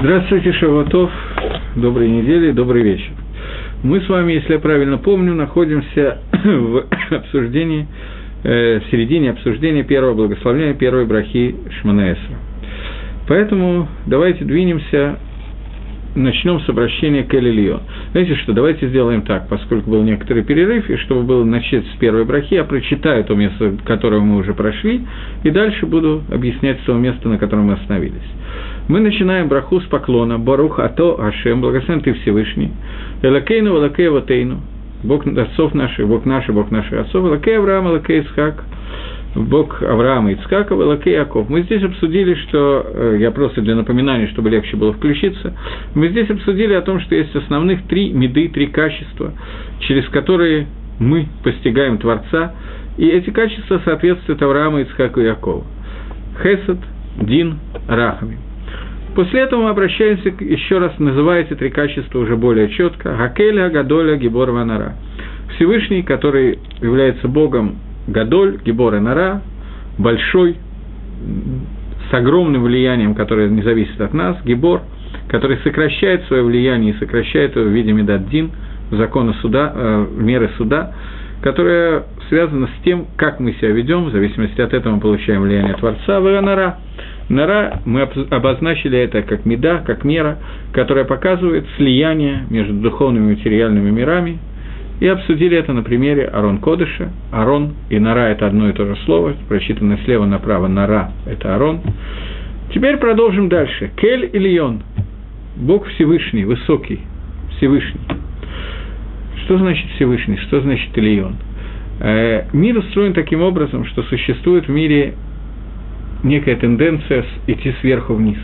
Здравствуйте, Шаватов, доброй недели, добрый вечер. Мы с вами, если я правильно помню, находимся в обсуждении, э, в середине обсуждения первого благословения, первой брахи Шманаэсра. Поэтому давайте двинемся начнем с обращения к Элильон. Знаете что, давайте сделаем так, поскольку был некоторый перерыв, и чтобы было начать с первой брахи, я прочитаю то место, которое мы уже прошли, и дальше буду объяснять с того места, на котором мы остановились. Мы начинаем браху с поклона. Барух Ато Ашем, благословен Ты Всевышний. Элакейну, Элакей Ватейну. Бог отцов наших, Бог наш, Бог наших отцов. Элакей Авраам, Элакей Исхак. Бог Авраама Ицкакова, Лакей Яков. Мы здесь обсудили, что, э, я просто для напоминания, чтобы легче было включиться, мы здесь обсудили о том, что есть основных три меды, три качества, через которые мы постигаем Творца, и эти качества соответствуют Аврааму, Ицхаку и Якову. Хесед, Дин, Рахами. После этого мы обращаемся, еще раз называя эти три качества уже более четко. Хакеля, Гадоля, Гибор, Ванара. Всевышний, который является Богом Гадоль, Гибор и Нара, большой, с огромным влиянием, которое не зависит от нас, Гибор, который сокращает свое влияние и сокращает его в виде Медаддин, закона суда, э, меры суда, которая связана с тем, как мы себя ведем, в зависимости от этого мы получаем влияние Творца, в Нара. Мы обозначили это как меда, как мера, которая показывает слияние между духовными и материальными мирами, и обсудили это на примере Арон Кодыша. Арон и Нара – это одно и то же слово, прочитанное слева направо Нара – это Арон. Теперь продолжим дальше. Кель Ильон – Бог Всевышний, Высокий, Всевышний. Что значит Всевышний? Что значит Ильон? Э, мир устроен таким образом, что существует в мире некая тенденция идти сверху вниз.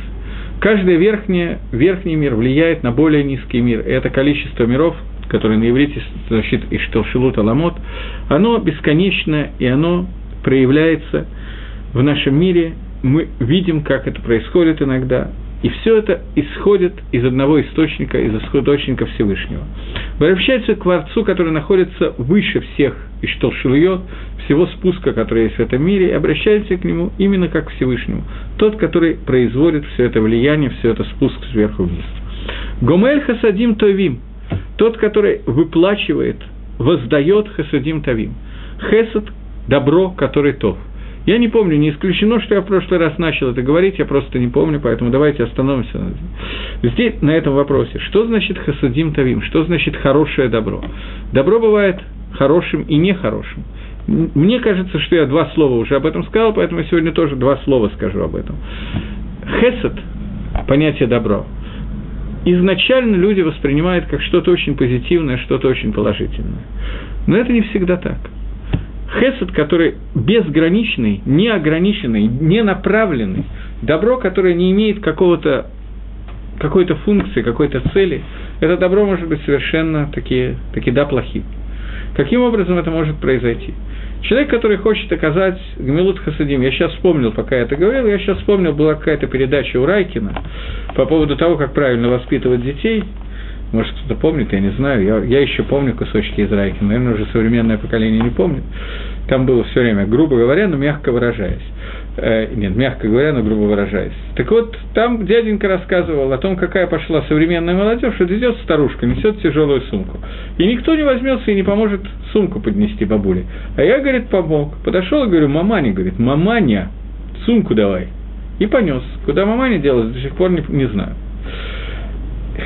Каждый верхний, верхний мир влияет на более низкий мир. И это количество миров – которое на иврите значит «Ишталшилут Аламот», оно бесконечно, и оно проявляется в нашем мире. Мы видим, как это происходит иногда, и все это исходит из одного источника, из источника Всевышнего. Возвращается к Творцу, который находится выше всех и что шильет, всего спуска, который есть в этом мире, и обращается к нему именно как к Всевышнему. Тот, который производит все это влияние, все это спуск сверху вниз. Гомель хасадим товим – тот, который выплачивает, воздает хесадим тавим. Хесад – добро, который тов. Я не помню, не исключено, что я в прошлый раз начал это говорить, я просто не помню, поэтому давайте остановимся здесь, на этом вопросе. Что значит хасадим тавим? Что значит хорошее добро? Добро бывает хорошим и нехорошим. Мне кажется, что я два слова уже об этом сказал, поэтому сегодня тоже два слова скажу об этом. Хесад – понятие добро – изначально люди воспринимают как что-то очень позитивное, что-то очень положительное. Но это не всегда так. Хесед, который безграничный, неограниченный, ненаправленный, добро, которое не имеет какого-то какой-то функции, какой-то цели, это добро может быть совершенно таки, таки да плохим. Каким образом это может произойти? Человек, который хочет оказать Гмилут Хасадим, я сейчас вспомнил, пока я это говорил, я сейчас вспомнил, была какая-то передача у Райкина по поводу того, как правильно воспитывать детей. Может, кто-то помнит, я не знаю. Я, я еще помню кусочки из Райкина, наверное, уже современное поколение не помнит. Там было все время, грубо говоря, но мягко выражаясь. Э, нет, мягко говоря, но грубо выражаясь. Так вот, там дяденька рассказывал о том, какая пошла современная молодежь, что идет старушка, несет тяжелую сумку. И никто не возьмется и не поможет сумку поднести бабуле. А я, говорит, помог. Подошел и говорю, маманя, говорит, маманя, сумку давай. И понес. Куда маманя делась, до сих пор не, не знаю.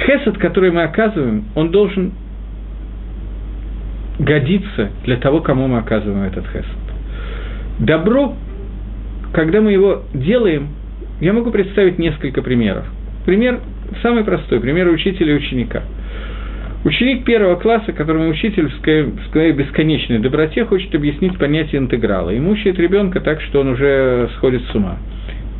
Хесед, который мы оказываем, он должен годиться для того, кому мы оказываем этот хесед. Добро когда мы его делаем, я могу представить несколько примеров. Пример, самый простой, пример учителя и ученика. Ученик первого класса, которому учитель в своей бесконечной доброте хочет объяснить понятие интеграла. И мучает ребенка так, что он уже сходит с ума.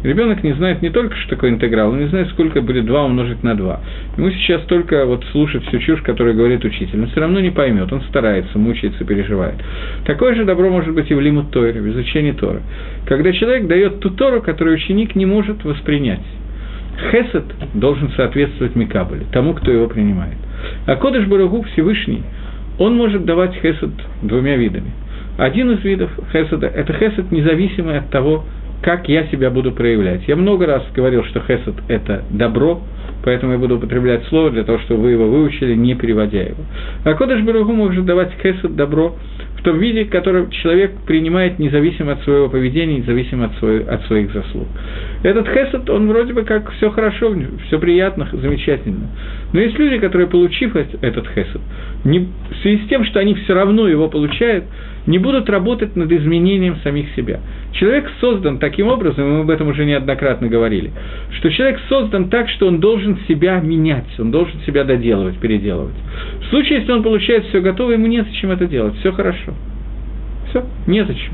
Ребенок не знает не только, что такое интеграл, он не знает, сколько будет 2 умножить на 2. Ему сейчас только вот слушать всю чушь, которую говорит учитель. Он все равно не поймет, он старается, мучается, переживает. Такое же добро может быть и в лимут Торе, в изучении Тора. Когда человек дает ту Тору, которую ученик не может воспринять. Хесед должен соответствовать Микабеле, тому, кто его принимает. А Кодыш Барагу Всевышний, он может давать хесед двумя видами. Один из видов хеседа – это хесед, независимый от того, как я себя буду проявлять. Я много раз говорил, что хесед – это добро, поэтому я буду употреблять слово для того, чтобы вы его выучили, не переводя его. А Кодыш Барагу может давать хесед, добро, в том виде, в котором человек принимает независимо от своего поведения, независимо от, свой, от своих заслуг. Этот хесед, он вроде бы как все хорошо, все приятно, замечательно. Но есть люди, которые, получив этот хесед, не, в связи с тем, что они все равно его получают, не будут работать над изменением самих себя. Человек создан таким образом, мы об этом уже неоднократно говорили, что человек создан так, что он должен себя менять, он должен себя доделывать, переделывать. В случае, если он получает все готовое, ему незачем это делать, все хорошо. Все, незачем.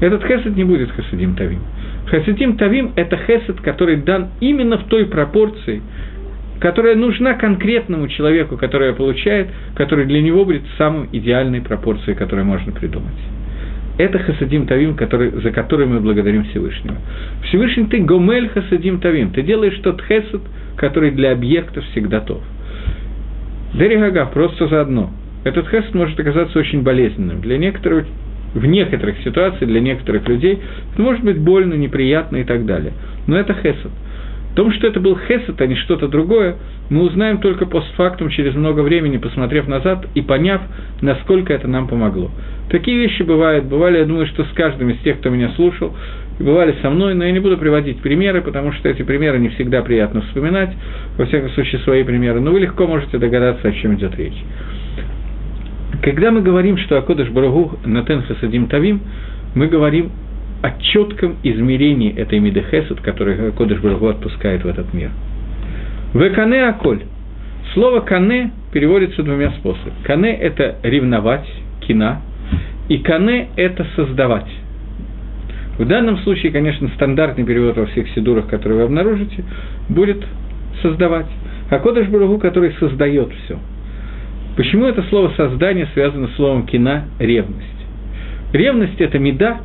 Этот хесед не будет хасидим тавим. Хасидим тавим – это хесед, который дан именно в той пропорции, которая нужна конкретному человеку, который получает, который для него будет самой идеальной пропорцией, которую можно придумать. Это хасадим тавим, который, за который мы благодарим Всевышнего. Всевышний ты гомель хасадим тавим. Ты делаешь тот хесад, который для объекта всегда тов. Дерегага, просто заодно. Этот хесад может оказаться очень болезненным. Для некоторых, в некоторых ситуациях, для некоторых людей это может быть больно, неприятно и так далее. Но это хесад. В том, что это был хесед, а не что-то другое, мы узнаем только постфактум, через много времени, посмотрев назад и поняв, насколько это нам помогло. Такие вещи бывают. Бывали, я думаю, что с каждым из тех, кто меня слушал, и бывали со мной, но я не буду приводить примеры, потому что эти примеры не всегда приятно вспоминать, во всяком случае, свои примеры, но вы легко можете догадаться, о чем идет речь. Когда мы говорим, что Акодыш Барагу Натен Хасадим Тавим, мы говорим о четком измерении этой миды хесед, которую Кодыш Барагу отпускает в этот мир. Векане аколь. Слово кане переводится двумя способами. Кане – это ревновать, кина, и кане – это создавать. В данном случае, конечно, стандартный перевод во всех сидурах, которые вы обнаружите, будет создавать. А Кодыш Барагу, который создает все. Почему это слово «создание» связано с словом «кина» – ревность? Ревность – это меда,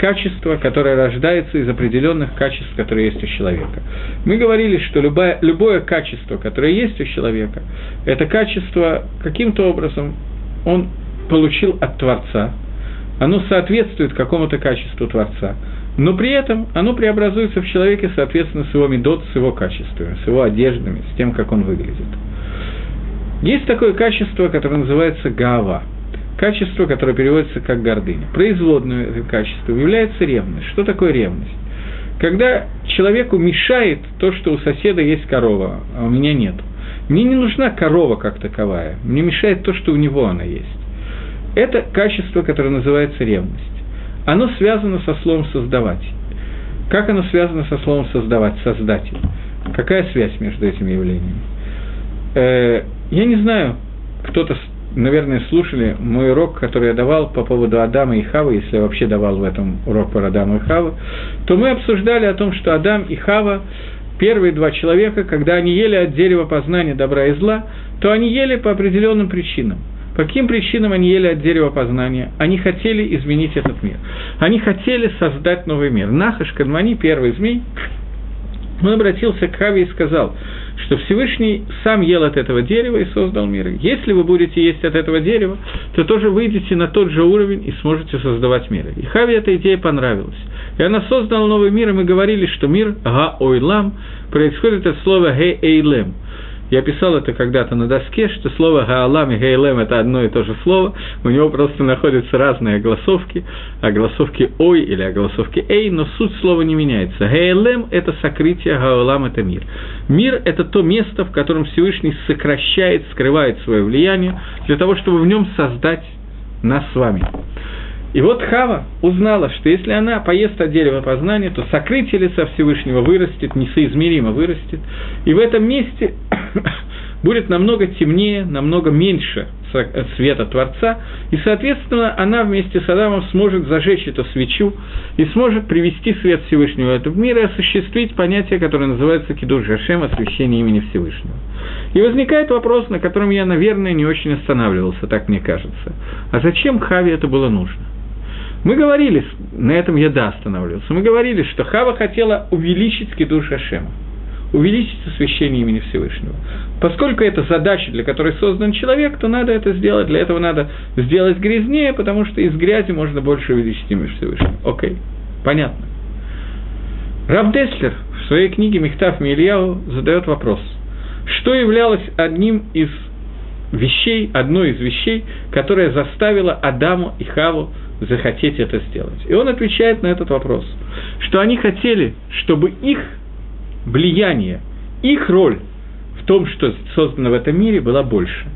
качество, которое рождается из определенных качеств, которые есть у человека. Мы говорили, что любое, любое качество, которое есть у человека, это качество каким-то образом он получил от Творца, оно соответствует какому-то качеству Творца, но при этом оно преобразуется в человеке, соответственно, с его медот, с его качествами, с его одеждами, с тем, как он выглядит. Есть такое качество, которое называется гава – качество, которое переводится как гордыня. Производное качество является ревность. Что такое ревность? Когда человеку мешает то, что у соседа есть корова, а у меня нет. Мне не нужна корова как таковая, мне мешает то, что у него она есть. Это качество, которое называется ревность. Оно связано со словом «создавать». Как оно связано со словом «создавать», «создатель»? Какая связь между этими явлениями? Э, я не знаю, кто-то наверное, слушали мой урок, который я давал по поводу Адама и Хавы, если я вообще давал в этом урок про Адама и Хавы, то мы обсуждали о том, что Адам и Хава, первые два человека, когда они ели от дерева познания добра и зла, то они ели по определенным причинам. По каким причинам они ели от дерева познания? Они хотели изменить этот мир. Они хотели создать новый мир. Нахаш Кадмани, первый змей, он обратился к Хаве и сказал – что Всевышний сам ел от этого дерева и создал мир. Если вы будете есть от этого дерева, то тоже выйдете на тот же уровень и сможете создавать мир. И Хави эта идея понравилась. И она создала новый мир, и мы говорили, что мир Га-Ойлам происходит от слова Ге-Эйлем – я писал это когда-то на доске, что слово «гаалам» и «гейлем» – это одно и то же слово, у него просто находятся разные огласовки, огласовки «ой» или огласовки «эй», но суть слова не меняется. «Гейлем» – это сокрытие, «гаалам» – это мир. Мир – это то место, в котором Всевышний сокращает, скрывает свое влияние, для того, чтобы в нем создать нас с вами. И вот Хава узнала, что если она поест от дерева познания, то сокрытие лица Всевышнего вырастет, несоизмеримо вырастет, и в этом месте будет намного темнее, намного меньше света Творца, и, соответственно, она вместе с Адамом сможет зажечь эту свечу и сможет привести свет Всевышнего в этот мир и осуществить понятие, которое называется Кидуш Жашем, освящение имени Всевышнего. И возникает вопрос, на котором я, наверное, не очень останавливался, так мне кажется. А зачем Хаве это было нужно? Мы говорили, на этом я да останавливался, мы говорили, что Хава хотела увеличить кидуш Ашема, увеличить освящение имени Всевышнего. Поскольку это задача, для которой создан человек, то надо это сделать, для этого надо сделать грязнее, потому что из грязи можно больше увеличить имя Всевышнего. Окей, понятно. Раб Деслер в своей книге «Мехтав Мильяу» задает вопрос, что являлось одним из вещей, одной из вещей, которая заставила Адаму и Хаву захотеть это сделать. И он отвечает на этот вопрос, что они хотели, чтобы их влияние, их роль в том, что создано в этом мире, была больше.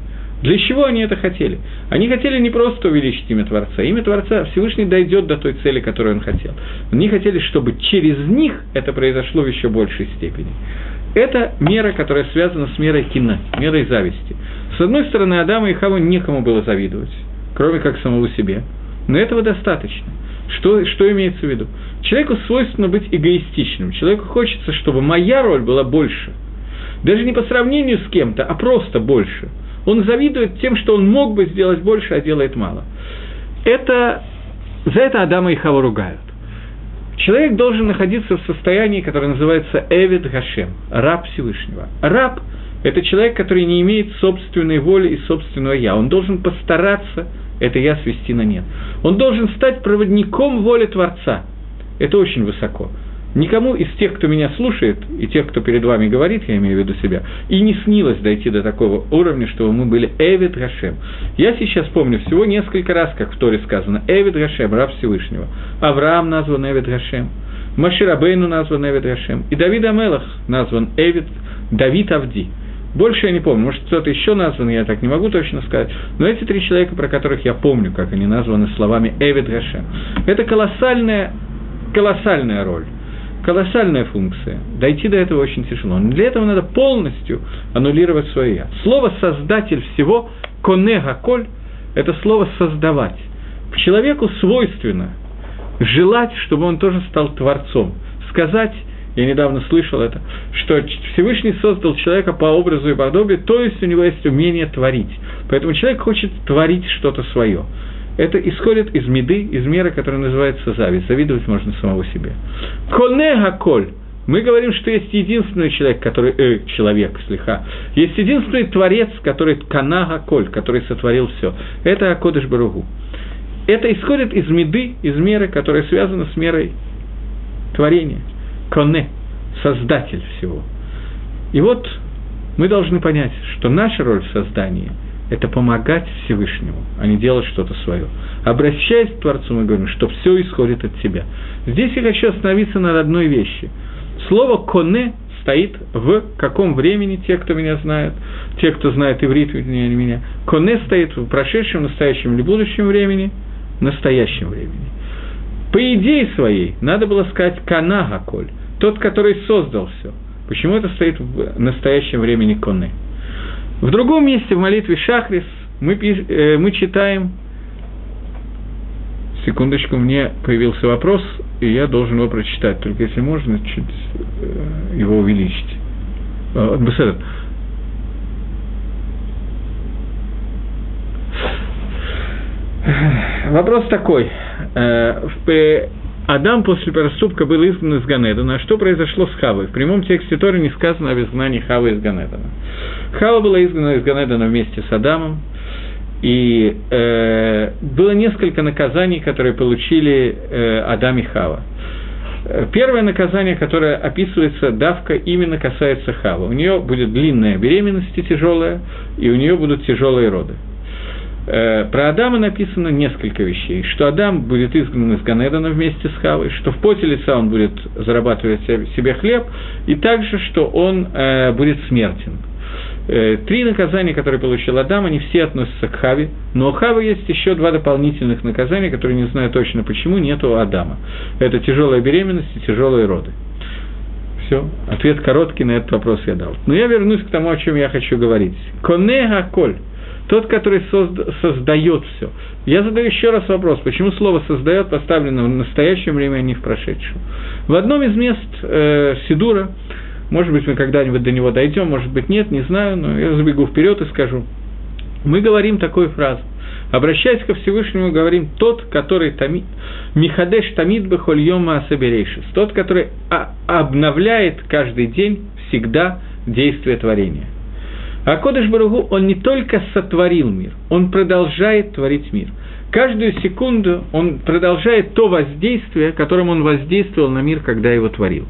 Для чего они это хотели? Они хотели не просто увеличить имя Творца. Имя Творца Всевышний дойдет до той цели, которую он хотел. Они хотели, чтобы через них это произошло в еще большей степени. Это мера, которая связана с мерой кино, мерой зависти. С одной стороны, Адама и Хаву некому было завидовать, кроме как самому себе. Но этого достаточно. Что, что имеется в виду? Человеку свойственно быть эгоистичным. Человеку хочется, чтобы моя роль была больше. Даже не по сравнению с кем-то, а просто больше. Он завидует тем, что он мог бы сделать больше, а делает мало. Это, за это Адама и Хава ругают. Человек должен находиться в состоянии, которое называется Эвид Гашем, раб Всевышнего. Раб – это человек, который не имеет собственной воли и собственного «я». Он должен постараться это «я» свести на «нет». Он должен стать проводником воли Творца. Это очень высоко. Никому из тех, кто меня слушает, и тех, кто перед вами говорит, я имею в виду себя, и не снилось дойти до такого уровня, чтобы мы были Эвид Гашем. Я сейчас помню всего несколько раз, как в Торе сказано, Эвид Гашем, раб Всевышнего. Авраам назван Эвид Гашем, Маширабейну назван Эвид Гашем, и Давид Амелах назван Эвид, Давид Авди. Больше я не помню, может, кто-то еще назван, я так не могу точно сказать, но эти три человека, про которых я помню, как они названы словами Эвид Гашем, это колоссальная, колоссальная роль колоссальная функция. Дойти до этого очень тяжело. Но для этого надо полностью аннулировать свое «я». Слово «создатель всего» «конега коль» – это слово «создавать». Человеку свойственно желать, чтобы он тоже стал творцом. Сказать, я недавно слышал это, что Всевышний создал человека по образу и подобию, то есть у него есть умение творить. Поэтому человек хочет творить что-то свое это исходит из меды, из меры, которая называется зависть. Завидовать можно самого себе. Конега коль. Мы говорим, что есть единственный человек, который, э, человек, слегка, есть единственный творец, который канага коль, который сотворил все. Это Акодыш Баругу. Это исходит из меды, из меры, которая связана с мерой творения. Коне, создатель всего. И вот мы должны понять, что наша роль в создании – это помогать Всевышнему, а не делать что-то свое. Обращаясь к Творцу, мы говорим, что все исходит от тебя. Здесь я хочу остановиться над одной вещи. Слово «коне» стоит в каком времени, те, кто меня знают, те, кто знает иврит, не меня. Коне стоит в прошедшем, настоящем или будущем времени, настоящем времени. По идее своей, надо было сказать «канага коль», тот, который создал все. Почему это стоит в настоящем времени «коне»? В другом месте, в молитве Шахрис, мы, э, мы читаем... Секундочку, мне появился вопрос, и я должен его прочитать. Только если можно, чуть э, его увеличить. Э, Беседа. Вопрос такой. Э, в Адам после проступка был изгнан из Ганедана. А что произошло с Хавой? В прямом тексте Торы не сказано об изгнании Хавы из Ганедана. Хава была изгнана из Ганедана вместе с Адамом, и э, было несколько наказаний, которые получили э, Адам и Хава. Первое наказание, которое описывается давка, именно касается Хавы. У нее будет длинная беременность и тяжелая, и у нее будут тяжелые роды. Э, про Адама написано несколько вещей, что Адам будет изгнан из Ганедана вместе с Хавой, что в поте лица он будет зарабатывать себе хлеб, и также, что он э, будет смертен. Э, три наказания, которые получил Адам, они все относятся к Хаве, но у Хавы есть еще два дополнительных наказания, которые не знаю точно почему, нету у Адама. Это тяжелая беременность и тяжелые роды. Все, ответ короткий на этот вопрос я дал. Но я вернусь к тому, о чем я хочу говорить. קונה הכל – тот, который созда- создает все. Я задаю еще раз вопрос, почему слово создает поставлено в настоящем времени, а не в прошедшем. В одном из мест э, сидура, может быть, мы когда-нибудь до него дойдем, может быть, нет, не знаю, но я забегу вперед и скажу. Мы говорим такую фразу. Обращаясь ко Всевышнему, говорим тот, который תמי, מחדש תמיד בכל יום מעשה בראשית, тот, который обновляет каждый день всегда действие творения. А Кодыш Баругу, он не только сотворил мир, он продолжает творить мир. Каждую секунду он продолжает то воздействие, которым он воздействовал на мир, когда его творил.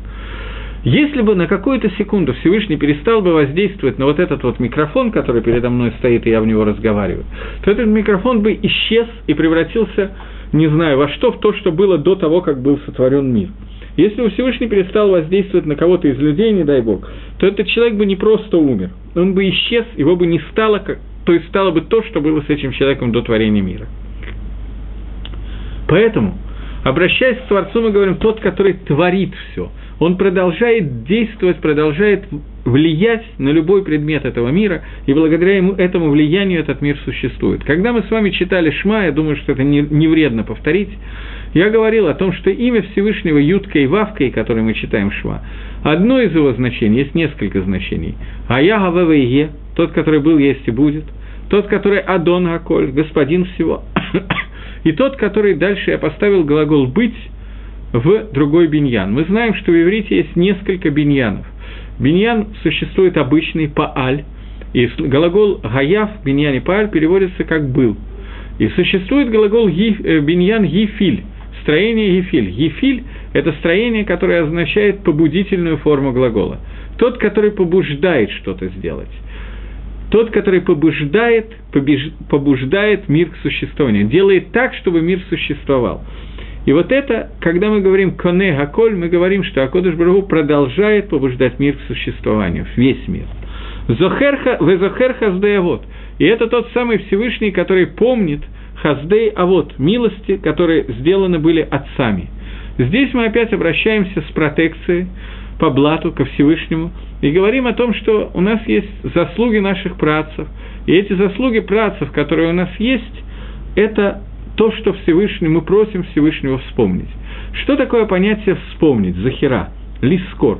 Если бы на какую-то секунду Всевышний перестал бы воздействовать на вот этот вот микрофон, который передо мной стоит, и я в него разговариваю, то этот микрофон бы исчез и превратился, не знаю, во что, в то, что было до того, как был сотворен мир. Если бы Всевышний перестал воздействовать на кого-то из людей, не дай Бог, то этот человек бы не просто умер, он бы исчез, его бы не стало, то есть стало бы то, что было с этим человеком до творения мира. Поэтому, обращаясь к Творцу, мы говорим, тот, который творит все – он продолжает действовать, продолжает влиять на любой предмет этого мира, и благодаря ему, этому влиянию этот мир существует. Когда мы с вами читали Шма, я думаю, что это не, не вредно повторить, я говорил о том, что имя Всевышнего Ютка и Вавкой, которое мы читаем Шма, одно из его значений, есть несколько значений. А я Гавевейе, тот, который был, есть и будет, тот, который Адон Гаколь, господин всего, и тот, который дальше я поставил глагол «быть», в другой биньян. Мы знаем, что в иврите есть несколько биньянов. Биньян существует обычный пааль, и глагол гаяв в биньяне пааль переводится как «был». И существует глагол э, биньян ефиль, строение ефиль. Ефиль – это строение, которое означает побудительную форму глагола. Тот, который побуждает что-то сделать. Тот, который побуждает, побеж, побуждает мир к существованию, делает так, чтобы мир существовал. И вот это, когда мы говорим «коне гаколь», мы говорим, что Акодыш Барагу продолжает побуждать мир к существованию, весь мир. Зохерха, везохер хаздей авод. И это тот самый Всевышний, который помнит хаздей авод, милости, которые сделаны были отцами. Здесь мы опять обращаемся с протекцией по блату ко Всевышнему и говорим о том, что у нас есть заслуги наших працев, и эти заслуги працев, которые у нас есть, это то, что Всевышний, мы просим Всевышнего вспомнить. Что такое понятие «вспомнить», «захера», «лискор»?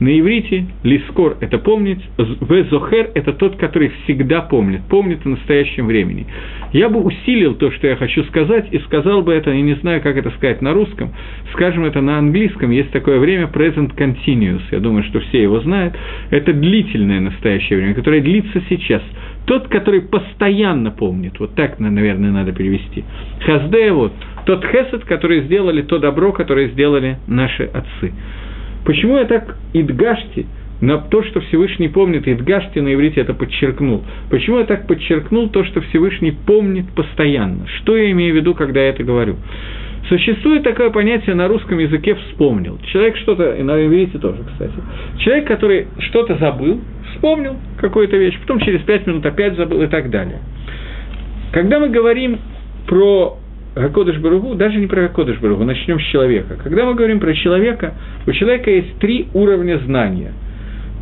На иврите лискор – это помнить, везохер – это тот, который всегда помнит, помнит в настоящем времени. Я бы усилил то, что я хочу сказать, и сказал бы это, я не знаю, как это сказать на русском, скажем это на английском, есть такое время present continuous, я думаю, что все его знают, это длительное настоящее время, которое длится сейчас. Тот, который постоянно помнит, вот так, наверное, надо перевести. Хаздея вот, тот хесед, который сделали то добро, которое сделали наши отцы. Почему я так идгашти, на то, что Всевышний помнит, Идгашти на иврите это подчеркнул. Почему я так подчеркнул то, что Всевышний помнит постоянно? Что я имею в виду, когда я это говорю? Существует такое понятие на русском языке «вспомнил». Человек что-то, и на иврите тоже, кстати. Человек, который что-то забыл, вспомнил какую-то вещь, потом через пять минут опять забыл и так далее. Когда мы говорим про Гакодыш Баругу, даже не про Гакодыш Баругу, начнем с человека. Когда мы говорим про человека, у человека есть три уровня знания.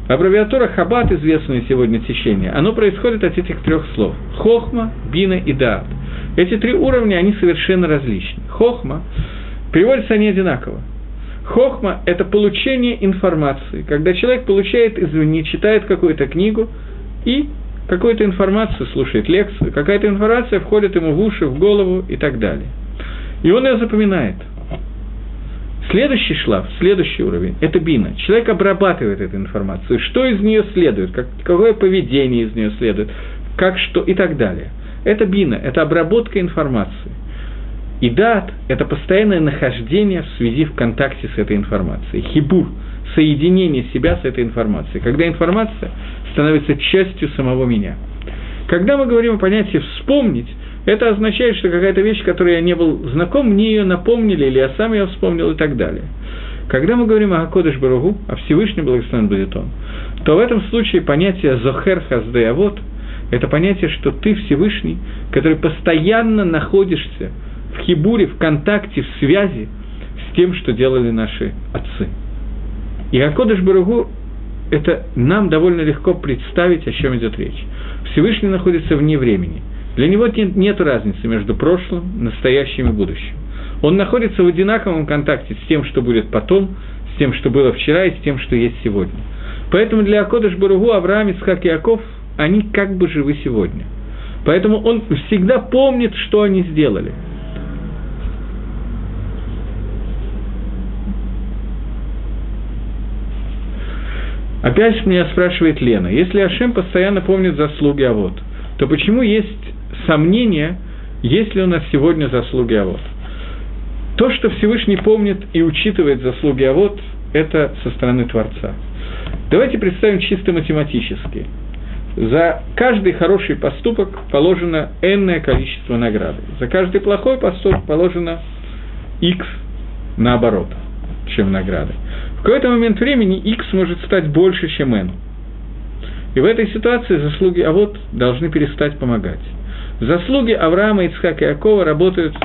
Аббревиатура Хабат, известное сегодня течение, оно происходит от этих трех слов. Хохма, Бина и Даат. Эти три уровня, они совершенно различны. Хохма, переводятся они одинаково. Хохма – это получение информации, когда человек получает извне, читает какую-то книгу и какую-то информацию слушает, лекцию, какая-то информация входит ему в уши, в голову и так далее. И он ее запоминает. Следующий шлаф, следующий уровень – это бина. Человек обрабатывает эту информацию, что из нее следует, как, какое поведение из нее следует, как что и так далее. Это бина, это обработка информации – и дат – это постоянное нахождение в связи, в контакте с этой информацией. Хибур – соединение себя с этой информацией. Когда информация становится частью самого меня. Когда мы говорим о понятии «вспомнить», это означает, что какая-то вещь, которой я не был знаком, мне ее напомнили, или я сам ее вспомнил и так далее. Когда мы говорим о Акодыш Баругу, о Всевышнем благословен будет он, то в этом случае понятие «зохер хаздеявот» – это понятие, что ты Всевышний, который постоянно находишься – в хибуре, в контакте, в связи с тем, что делали наши отцы. И Акодыш Баругу это нам довольно легко представить, о чем идет речь. Всевышний находится вне времени. Для него нет, нет разницы между прошлым, настоящим и будущим. Он находится в одинаковом контакте с тем, что будет потом, с тем, что было вчера и с тем, что есть сегодня. Поэтому для Акодыш Баругу Авраам, Ицхак и Яков, они как бы живы сегодня. Поэтому он всегда помнит, что они сделали – Опять меня спрашивает Лена, если Ашем постоянно помнит заслуги Авод, то почему есть сомнения, есть ли у нас сегодня заслуги Авод? То, что Всевышний помнит и учитывает заслуги Авод, – это со стороны Творца. Давайте представим чисто математически. За каждый хороший поступок положено энное количество награды. За каждый плохой поступок положено x наоборот, чем награды. Какой-то момент времени x может стать больше, чем n. И в этой ситуации заслуги а вот должны перестать помогать. Заслуги Авраама, Ицхака и Якова работают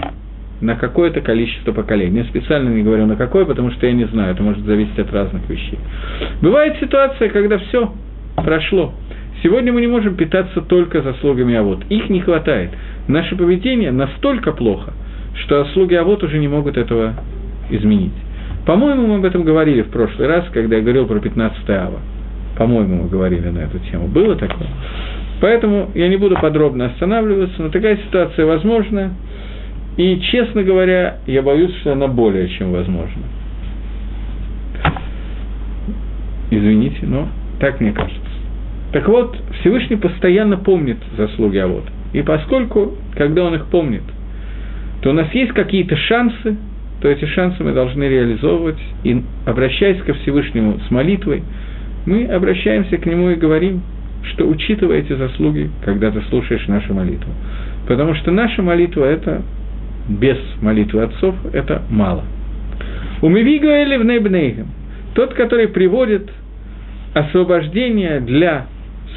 на какое-то количество поколений. Я специально не говорю на какое, потому что я не знаю, это может зависеть от разных вещей. Бывает ситуация, когда все прошло. Сегодня мы не можем питаться только заслугами Авод. Их не хватает. Наше поведение настолько плохо, что слуги Авод уже не могут этого изменить. По-моему, мы об этом говорили в прошлый раз, когда я говорил про 15 ава. По-моему, мы говорили на эту тему. Было такое? Поэтому я не буду подробно останавливаться, но такая ситуация возможна. И, честно говоря, я боюсь, что она более чем возможна. Извините, но так мне кажется. Так вот, Всевышний постоянно помнит заслуги Авод. И поскольку, когда он их помнит, то у нас есть какие-то шансы, то эти шансы мы должны реализовывать. И обращаясь ко Всевышнему с молитвой, мы обращаемся к Нему и говорим, что учитывая эти заслуги, когда ты слушаешь нашу молитву. Потому что наша молитва – это без молитвы отцов, это мало. Или в тот, который приводит освобождение для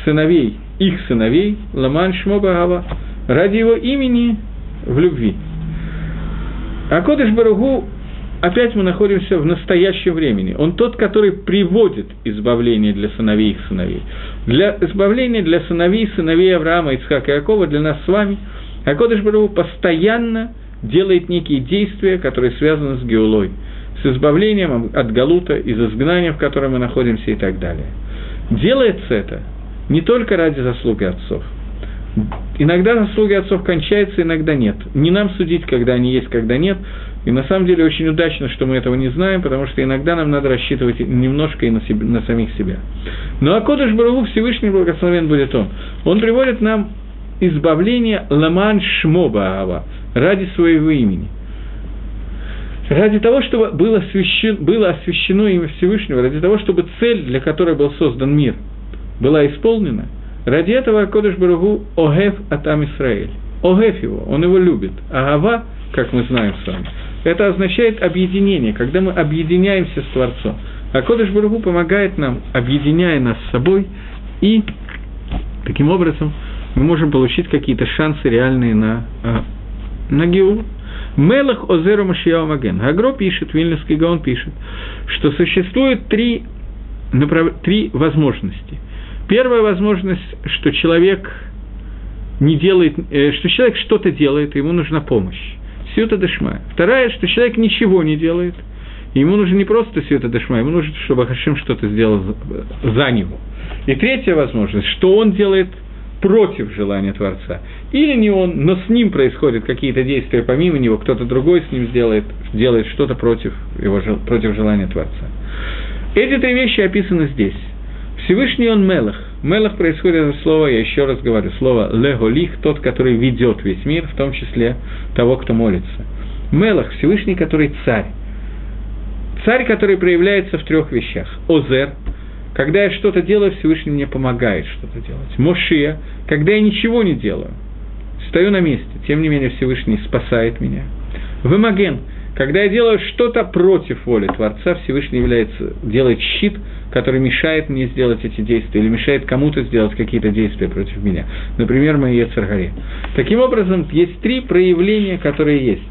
сыновей, их сыновей, Ламан Шмобагава, ради его имени в любви. А Кодыш Баругу, опять мы находимся в настоящем времени. Он тот, который приводит избавление для сыновей их сыновей. Для избавления для сыновей, сыновей Авраама, Ицхака и Якова, для нас с вами, а Кодыш Баругу постоянно делает некие действия, которые связаны с Геулой, с избавлением от Галута, из изгнания, в котором мы находимся и так далее. Делается это не только ради заслуги отцов. Иногда заслуги отцов кончаются, иногда нет. Не нам судить, когда они есть, когда нет. И на самом деле очень удачно, что мы этого не знаем, потому что иногда нам надо рассчитывать немножко и на, себе, на самих себя. Но а Кодыш Барагу Всевышний Благословен будет Он. Он приводит нам избавление Ламан Шмоба ради своего имени. Ради того, чтобы было освящено, было освящено имя Всевышнего, ради того, чтобы цель, для которой был создан мир, была исполнена, ради этого Кодыш Баругу Огев Атам Исраэль. Огев его, он его любит. А Гава, как мы знаем с вами, это означает объединение, когда мы объединяемся с Творцом. А Кодыш Баругу помогает нам, объединяя нас с собой, и таким образом мы можем получить какие-то шансы реальные на, а, на Геу. Мелах Озеру Машияу Маген. Агро пишет, Вильнюсский Гаон пишет, что существует три, направ... три возможности. Первая возможность, что человек не делает, э, что человек что-то делает, и ему нужна помощь. Сюта Дашма. Вторая, что человек ничего не делает, ему нужно не просто Сюта Дашма, ему нужно, чтобы Хашим что-то сделал за него. И третья возможность, что он делает против желания Творца. Или не он, но с ним происходят какие-то действия помимо него, кто-то другой с ним сделает, делает что-то против, его, против желания Творца. Эти три вещи описаны здесь. Всевышний он Мелах. Мелах происходит от слова, я еще раз говорю, слово леголих, тот, который ведет весь мир, в том числе того, кто молится. Мелах, Всевышний, который царь. Царь, который проявляется в трех вещах. Озер, когда я что-то делаю, Всевышний мне помогает что-то делать. Мошия, когда я ничего не делаю, стою на месте, тем не менее Всевышний спасает меня. Вымоген, когда я делаю что-то против воли Творца, Всевышний является, делает щит, который мешает мне сделать эти действия, или мешает кому-то сделать какие-то действия против меня. Например, моей Ецаргаре. Таким образом, есть три проявления, которые есть.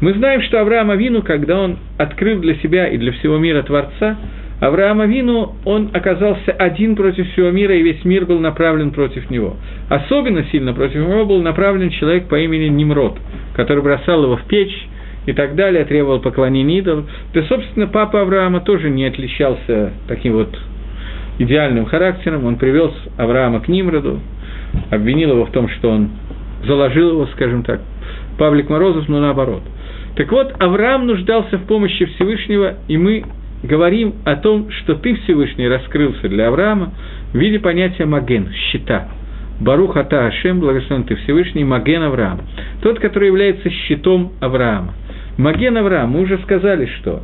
Мы знаем, что Авраам Авину, когда он открыл для себя и для всего мира Творца, Авраам Авину, он оказался один против всего мира, и весь мир был направлен против него. Особенно сильно против него был направлен человек по имени Nimrod, который бросал его в печь и так далее, требовал поклонения идолам. Да, собственно, папа Авраама тоже не отличался таким вот идеальным характером. Он привез Авраама к Нимроду, обвинил его в том, что он заложил его, скажем так, Павлик Морозов, но наоборот. Так вот, Авраам нуждался в помощи Всевышнего, и мы говорим о том, что ты, Всевышний, раскрылся для Авраама в виде понятия маген, щита. Барух Ата Ашем, благословен ты Всевышний, Маген Авраама. Тот, который является щитом Авраама. Маген Авраам, мы уже сказали, что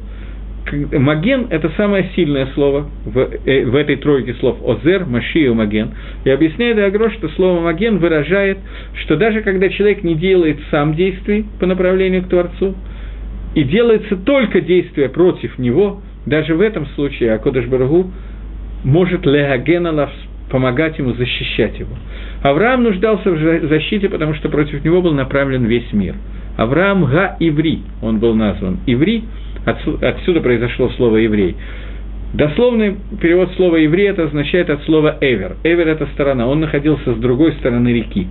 Маген – это самое сильное слово в, э, в этой тройке слов «озер», «машия» «маген». И объясняет Агро, что слово «маген» выражает, что даже когда человек не делает сам действий по направлению к Творцу, и делается только действие против него, даже в этом случае Акодыш Барагу может леагеналав помогать ему, защищать его. Авраам нуждался в защите, потому что против него был направлен весь мир. Авраам Га-Иври, он был назван Иври, отсюда произошло слово «еврей». Дословный перевод слова «еврей» это означает от слова «эвер». «Эвер» – это сторона, он находился с другой стороны реки.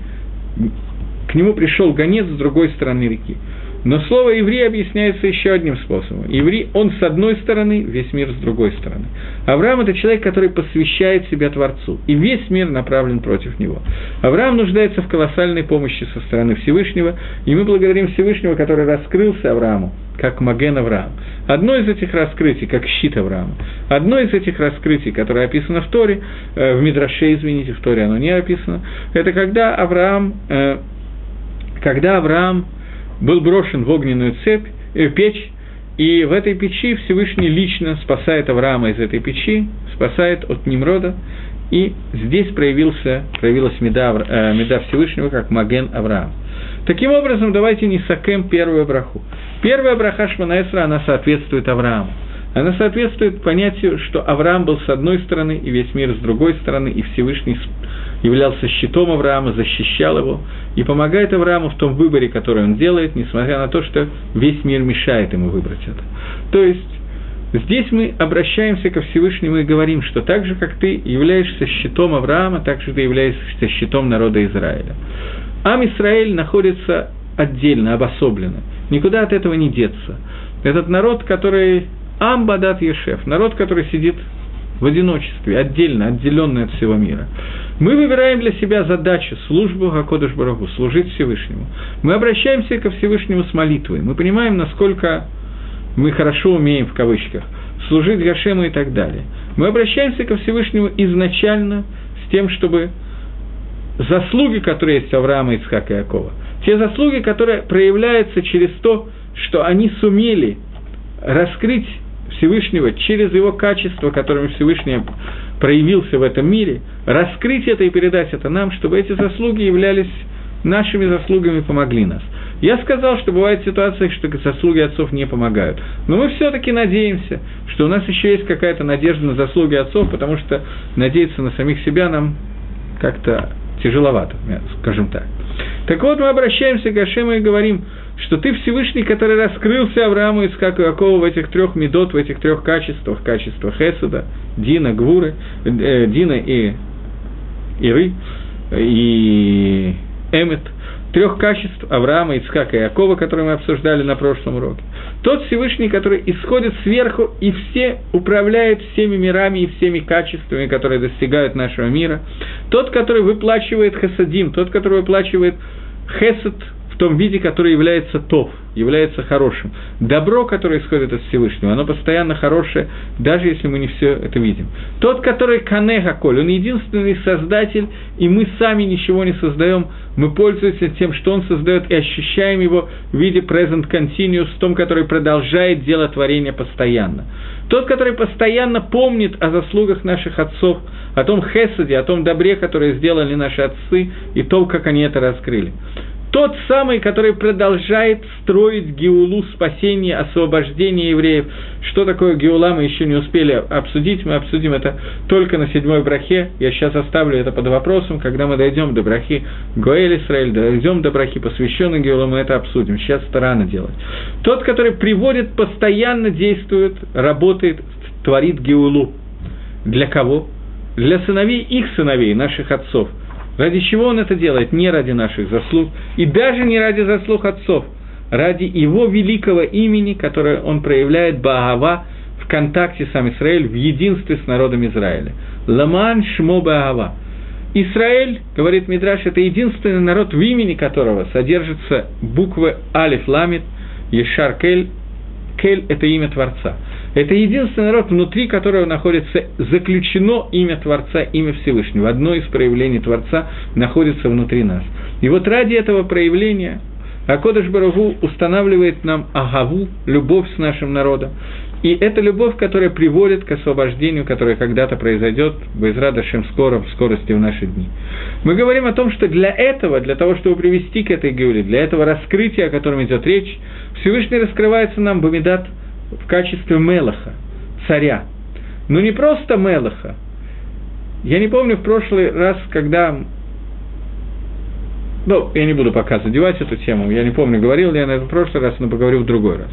К нему пришел гонец с другой стороны реки. Но слово «еврей» объясняется еще одним способом. Еврей, он с одной стороны, весь мир с другой стороны. Авраам – это человек, который посвящает себя Творцу, и весь мир направлен против него. Авраам нуждается в колоссальной помощи со стороны Всевышнего, и мы благодарим Всевышнего, который раскрылся Аврааму, как Маген Авраам. Одно из этих раскрытий, как щит Авраама, одно из этих раскрытий, которое описано в Торе, э, в Мидраше, извините, в Торе оно не описано, это когда Авраам, э, когда Авраам был брошен в огненную цепь, э, печь, и в этой печи Всевышний лично спасает Авраама из этой печи, спасает от Немрода, и здесь проявился, проявилась меда, э, меда Всевышнего, как Маген Авраам. Таким образом, давайте не сакем первую браху. Первая браха Шманаэсра, она соответствует Аврааму. Она соответствует понятию, что Авраам был с одной стороны, и весь мир с другой стороны, и Всевышний являлся щитом Авраама, защищал его и помогает Аврааму в том выборе, который он делает, несмотря на то, что весь мир мешает ему выбрать это. То есть, здесь мы обращаемся ко Всевышнему и говорим, что так же, как ты являешься щитом Авраама, так же ты являешься щитом народа Израиля. Ам Израиль находится отдельно, обособленно. Никуда от этого не деться. Этот народ, который Амбадат Ешев, народ, который сидит в одиночестве, отдельно, отделенный от всего мира. Мы выбираем для себя задачу, службу Гакодыш Барагу, служить Всевышнему. Мы обращаемся ко Всевышнему с молитвой. Мы понимаем, насколько мы хорошо умеем, в кавычках, служить Гашему и так далее. Мы обращаемся ко Всевышнему изначально с тем, чтобы заслуги, которые есть у Авраама, Ицхака и Якова, те заслуги, которые проявляются через то, что они сумели раскрыть Всевышнего через его качество, которым Всевышний проявился в этом мире, раскрыть это и передать это нам, чтобы эти заслуги являлись нашими заслугами и помогли нас. Я сказал, что бывают ситуации, что заслуги отцов не помогают. Но мы все-таки надеемся, что у нас еще есть какая-то надежда на заслуги отцов, потому что надеяться на самих себя нам как-то тяжеловато, скажем так. Так вот, мы обращаемся к Ашему и говорим, что ты Всевышний, который раскрылся Аврааму, Искаку Якову в этих трех медот, в этих трех качествах, качествах Хесуда, Дина, Гвуры, э, Дина и Иры, и Эмет, трех качеств Авраама, Ицкака и Якова, которые мы обсуждали на прошлом уроке. Тот Всевышний, который исходит сверху и все управляет всеми мирами и всеми качествами, которые достигают нашего мира. Тот, который выплачивает хесадим, тот, который выплачивает хесед том виде, который является тов, является хорошим. Добро, которое исходит от Всевышнего, оно постоянно хорошее, даже если мы не все это видим. Тот, который Канега Коль, он единственный создатель, и мы сами ничего не создаем, мы пользуемся тем, что он создает, и ощущаем его в виде present continuous, в том, который продолжает дело творения постоянно. Тот, который постоянно помнит о заслугах наших отцов, о том хесаде, о том добре, которое сделали наши отцы, и то, как они это раскрыли тот самый, который продолжает строить Геулу спасение, освобождение евреев. Что такое Геула, мы еще не успели обсудить, мы обсудим это только на седьмой брахе. Я сейчас оставлю это под вопросом, когда мы дойдем до брахи Гоэль Исраэль, дойдем до брахи, посвященной Геулу, мы это обсудим. Сейчас это рано делать. Тот, который приводит, постоянно действует, работает, творит Геулу. Для кого? Для сыновей их сыновей, наших отцов – Ради чего он это делает? Не ради наших заслуг, и даже не ради заслуг отцов, ради его великого имени, которое он проявляет Баагава в контакте с Израиль, в единстве с народом Израиля. Ламан Шмо Баагава. Израиль, говорит Мидраш, это единственный народ, в имени которого содержатся буквы Алиф Ламит, Ешар Кель. Это имя Творца – это единственный народ, внутри которого находится заключено имя Творца, имя Всевышнего. Одно из проявлений Творца находится внутри нас. И вот ради этого проявления а Кодыш Барагу устанавливает нам агаву, любовь с нашим народом. И это любовь, которая приводит к освобождению, которое когда-то произойдет, Байзрадашем скоро, в скорости в наши дни. Мы говорим о том, что для этого, для того, чтобы привести к этой геуле, для этого раскрытия, о котором идет речь, Всевышний раскрывается нам Бамидат в качестве Мелаха, царя. Но не просто Мелаха. Я не помню в прошлый раз, когда ну, я не буду пока задевать эту тему, я не помню, говорил ли я на это в прошлый раз, но поговорю в другой раз.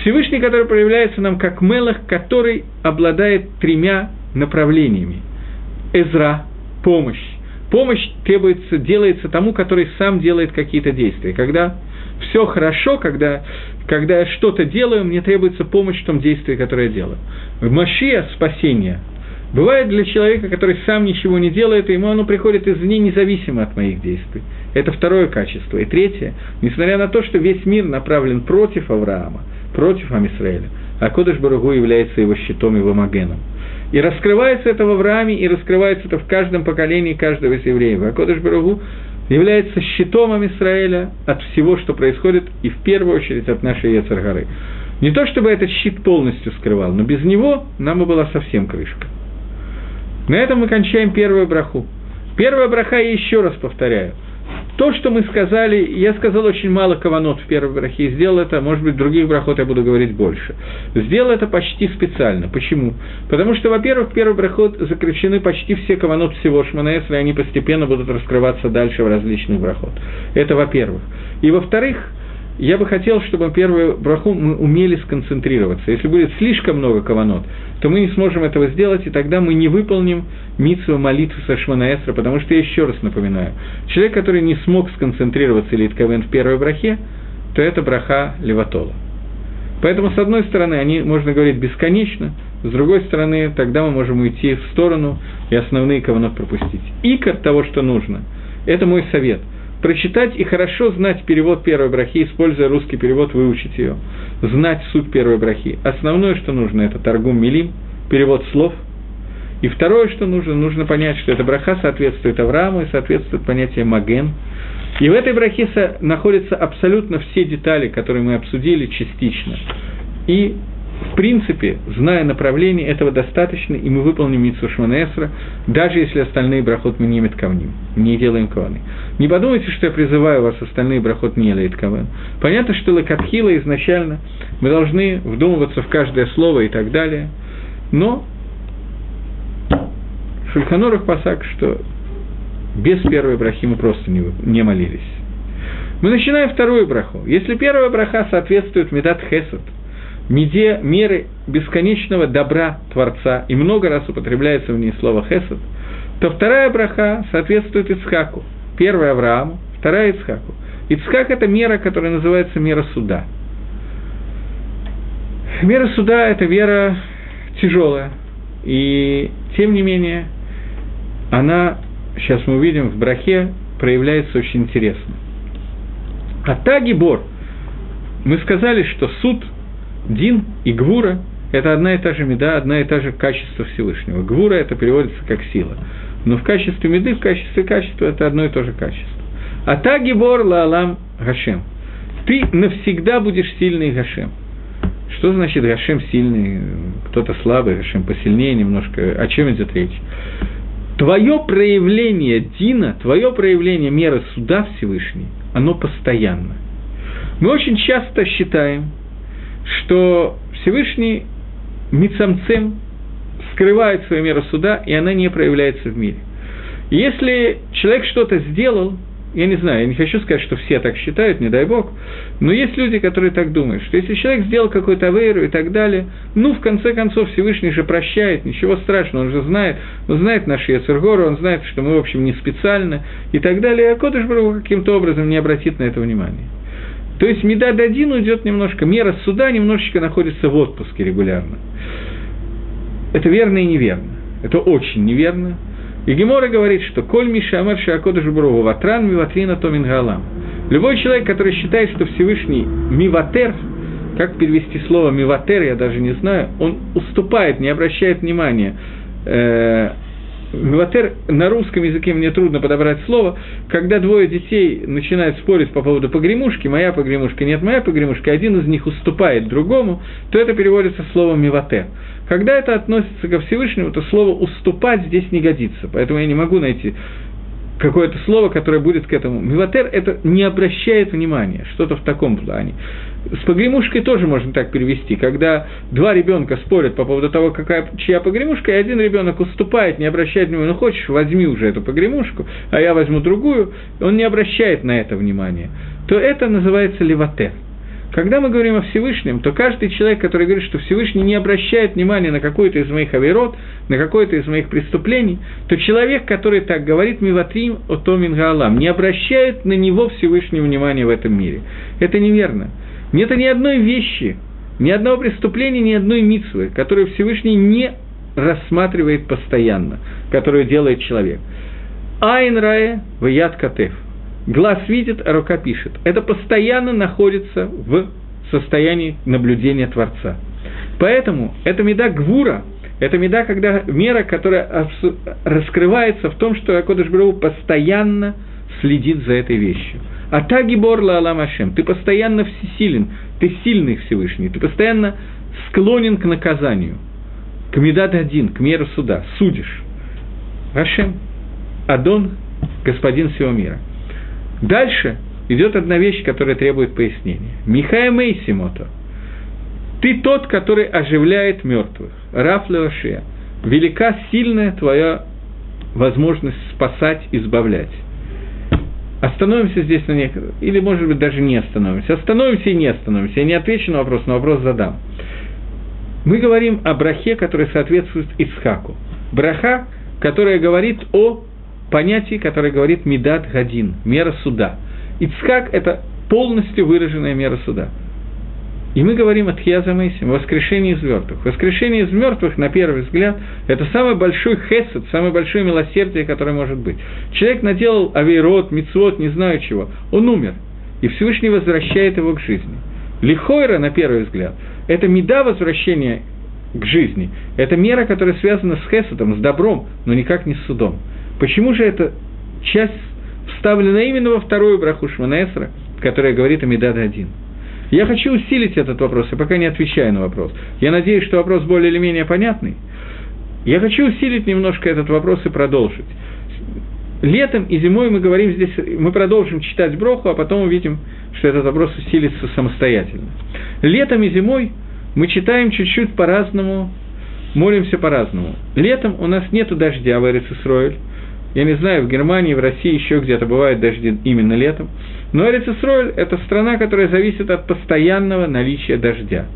Всевышний, который проявляется нам как Мелах, который обладает тремя направлениями. Эзра – помощь. Помощь требуется, делается тому, который сам делает какие-то действия. Когда все хорошо, когда, когда я что-то делаю, мне требуется помощь в том действии, которое я делаю. Машия – спасение – Бывает для человека, который сам ничего не делает, и ему оно приходит извне, независимо от моих действий. Это второе качество. И третье, несмотря на то, что весь мир направлен против Авраама, против Амисраэля, а Кодыш Баругу является его щитом, его магеном. И раскрывается это в Аврааме, и раскрывается это в каждом поколении каждого из евреев. А Кодыш Баругу является щитом Амисраэля от всего, что происходит, и в первую очередь от нашей Ецаргары. Не то, чтобы этот щит полностью скрывал, но без него нам бы была совсем крышка. На этом мы кончаем первую браху. Первая браха, я еще раз повторяю. То, что мы сказали, я сказал очень мало каванот в первой брахе, сделал это, может быть, в других брахот я буду говорить больше. Сделал это почти специально. Почему? Потому что, во-первых, в первый брахот заключены почти все каванот всего Шманаэсра, и они постепенно будут раскрываться дальше в различных брахот. Это во-первых. И во-вторых, я бы хотел, чтобы первую браху мы умели сконцентрироваться. Если будет слишком много каванот, то мы не сможем этого сделать, и тогда мы не выполним митсу молитву Сашманаэсра, потому что я еще раз напоминаю, человек, который не смог сконцентрироваться или ковен в первой брахе, то это браха Леватола. Поэтому, с одной стороны, они, можно говорить, бесконечно, с другой стороны, тогда мы можем уйти в сторону и основные каванот пропустить. Икор того, что нужно, это мой совет – прочитать и хорошо знать перевод первой брахи, используя русский перевод, выучить ее, знать суть первой брахи. Основное, что нужно, это торгум милим, перевод слов. И второе, что нужно, нужно понять, что эта браха соответствует Аврааму и соответствует понятию маген. И в этой брахе находятся абсолютно все детали, которые мы обсудили частично. И в принципе, зная направление, этого достаточно, и мы выполним Митсу Шманесра, даже если остальные брахот мы не имеем кавним, не делаем каваны. Не подумайте, что я призываю вас, остальные брахот не делает каван. Понятно, что лакатхила изначально мы должны вдумываться в каждое слово и так далее, но Шульханорах Пасак, что без первой брахи мы просто не, не молились. Мы начинаем вторую браху. Если первая браха соответствует Медат Хесед – меде, меры бесконечного добра Творца, и много раз употребляется в ней слово «хесед», то вторая браха соответствует Ицхаку. Первая Аврааму, вторая Ицхаку. Ицхак – это мера, которая называется мера суда. Мера суда – это вера тяжелая, и тем не менее она, сейчас мы увидим, в брахе проявляется очень интересно. А Тагибор, мы сказали, что суд Дин и Гвура – это одна и та же меда, одна и та же качество Всевышнего. Гвура – это переводится как сила. Но в качестве меды, в качестве качества – это одно и то же качество. А та гибор лаалам Гашем. Ты навсегда будешь сильный Гашем. Что значит Гашем сильный? Кто-то слабый, Гашем посильнее немножко. О чем идет речь? Твое проявление Дина, твое проявление меры суда Всевышней, оно постоянно. Мы очень часто считаем, что Всевышний Мицамцем скрывает свою меру суда, и она не проявляется в мире. если человек что-то сделал, я не знаю, я не хочу сказать, что все так считают, не дай бог, но есть люди, которые так думают, что если человек сделал какой-то авейру и так далее, ну, в конце концов, Всевышний же прощает, ничего страшного, он же знает, он знает наши Яцергоры, он знает, что мы, в общем, не специально и так далее, а Кодыш каким-то образом не обратит на это внимание. То есть Медад один уйдет немножко, мера суда немножечко находится в отпуске регулярно. Это верно и неверно. Это очень неверно. И Гемора говорит, что «Коль Миша Амар Шиакодыш Брову Ватран Миватрина Томин Галам». Любой человек, который считает, что Всевышний Миватер, как перевести слово Миватер, я даже не знаю, он уступает, не обращает внимания, э, Миватер на русском языке мне трудно подобрать слово, когда двое детей начинают спорить по поводу погремушки, моя погремушка, нет моя погремушка, один из них уступает другому, то это переводится словом миватер. Когда это относится ко Всевышнему, то слово «уступать» здесь не годится, поэтому я не могу найти какое-то слово, которое будет к этому. Миватер – это не обращает внимания, что-то в таком плане. С погремушкой тоже можно так перевести, когда два ребенка спорят по поводу того, какая, чья погремушка, и один ребенок уступает, не обращает внимания, ну хочешь, возьми уже эту погремушку, а я возьму другую, он не обращает на это внимания, то это называется леватер. Когда мы говорим о Всевышнем, то каждый человек, который говорит, что Всевышний не обращает внимания на какой-то из моих авирот, на какое-то из моих преступлений, то человек, который так говорит, миватрим отомин гаалам, не обращает на него Всевышнего внимания в этом мире. Это неверно. Нет ни одной вещи, ни одного преступления, ни одной митсвы, которую Всевышний не рассматривает постоянно, которую делает человек. Айн рая в яд катев. Глаз видит, а рука пишет. Это постоянно находится в состоянии наблюдения Творца. Поэтому это меда гвура, это меда, когда мера, которая раскрывается в том, что Акодыш постоянно следит за этой вещью. А таги борла Алам Ашем, ты постоянно всесилен, ты сильный Всевышний, ты постоянно склонен к наказанию, к медат один, к меру суда, судишь. Ашем, Адон, господин всего мира – Дальше идет одна вещь, которая требует пояснения. Михая Мейсимото. Ты тот, который оживляет мертвых. Раф Леошия. Велика сильная твоя возможность спасать, избавлять. Остановимся здесь на некоторых, или, может быть, даже не остановимся. Остановимся и не остановимся. Я не отвечу на вопрос, но вопрос задам. Мы говорим о брахе, который соответствует Исхаку. Браха, которая говорит о понятие, которое говорит Медат Гадин, мера суда. Ицхак – это полностью выраженная мера суда. И мы говорим от Хьязамейсим, воскрешение из мертвых. Воскрешение из мертвых, на первый взгляд, это самый большой хесед, самое большое милосердие, которое может быть. Человек наделал авейрот, мицвод, не знаю чего. Он умер, и Всевышний возвращает его к жизни. Лихойра, на первый взгляд, это меда возвращения к жизни. Это мера, которая связана с хеседом, с добром, но никак не с судом. Почему же эта часть вставлена именно во вторую браху Шманесра, которая говорит о Медад один? Я хочу усилить этот вопрос, я пока не отвечаю на вопрос. Я надеюсь, что вопрос более или менее понятный. Я хочу усилить немножко этот вопрос и продолжить. Летом и зимой мы говорим здесь, мы продолжим читать Броху, а потом увидим, что этот вопрос усилится самостоятельно. Летом и зимой мы читаем чуть-чуть по-разному, молимся по-разному. Летом у нас нет дождя в Эрицисроэль, я не знаю, в Германии, в России, еще где-то бывают дожди именно летом. Но Эрицисройль – это страна, которая зависит от постоянного наличия дождя.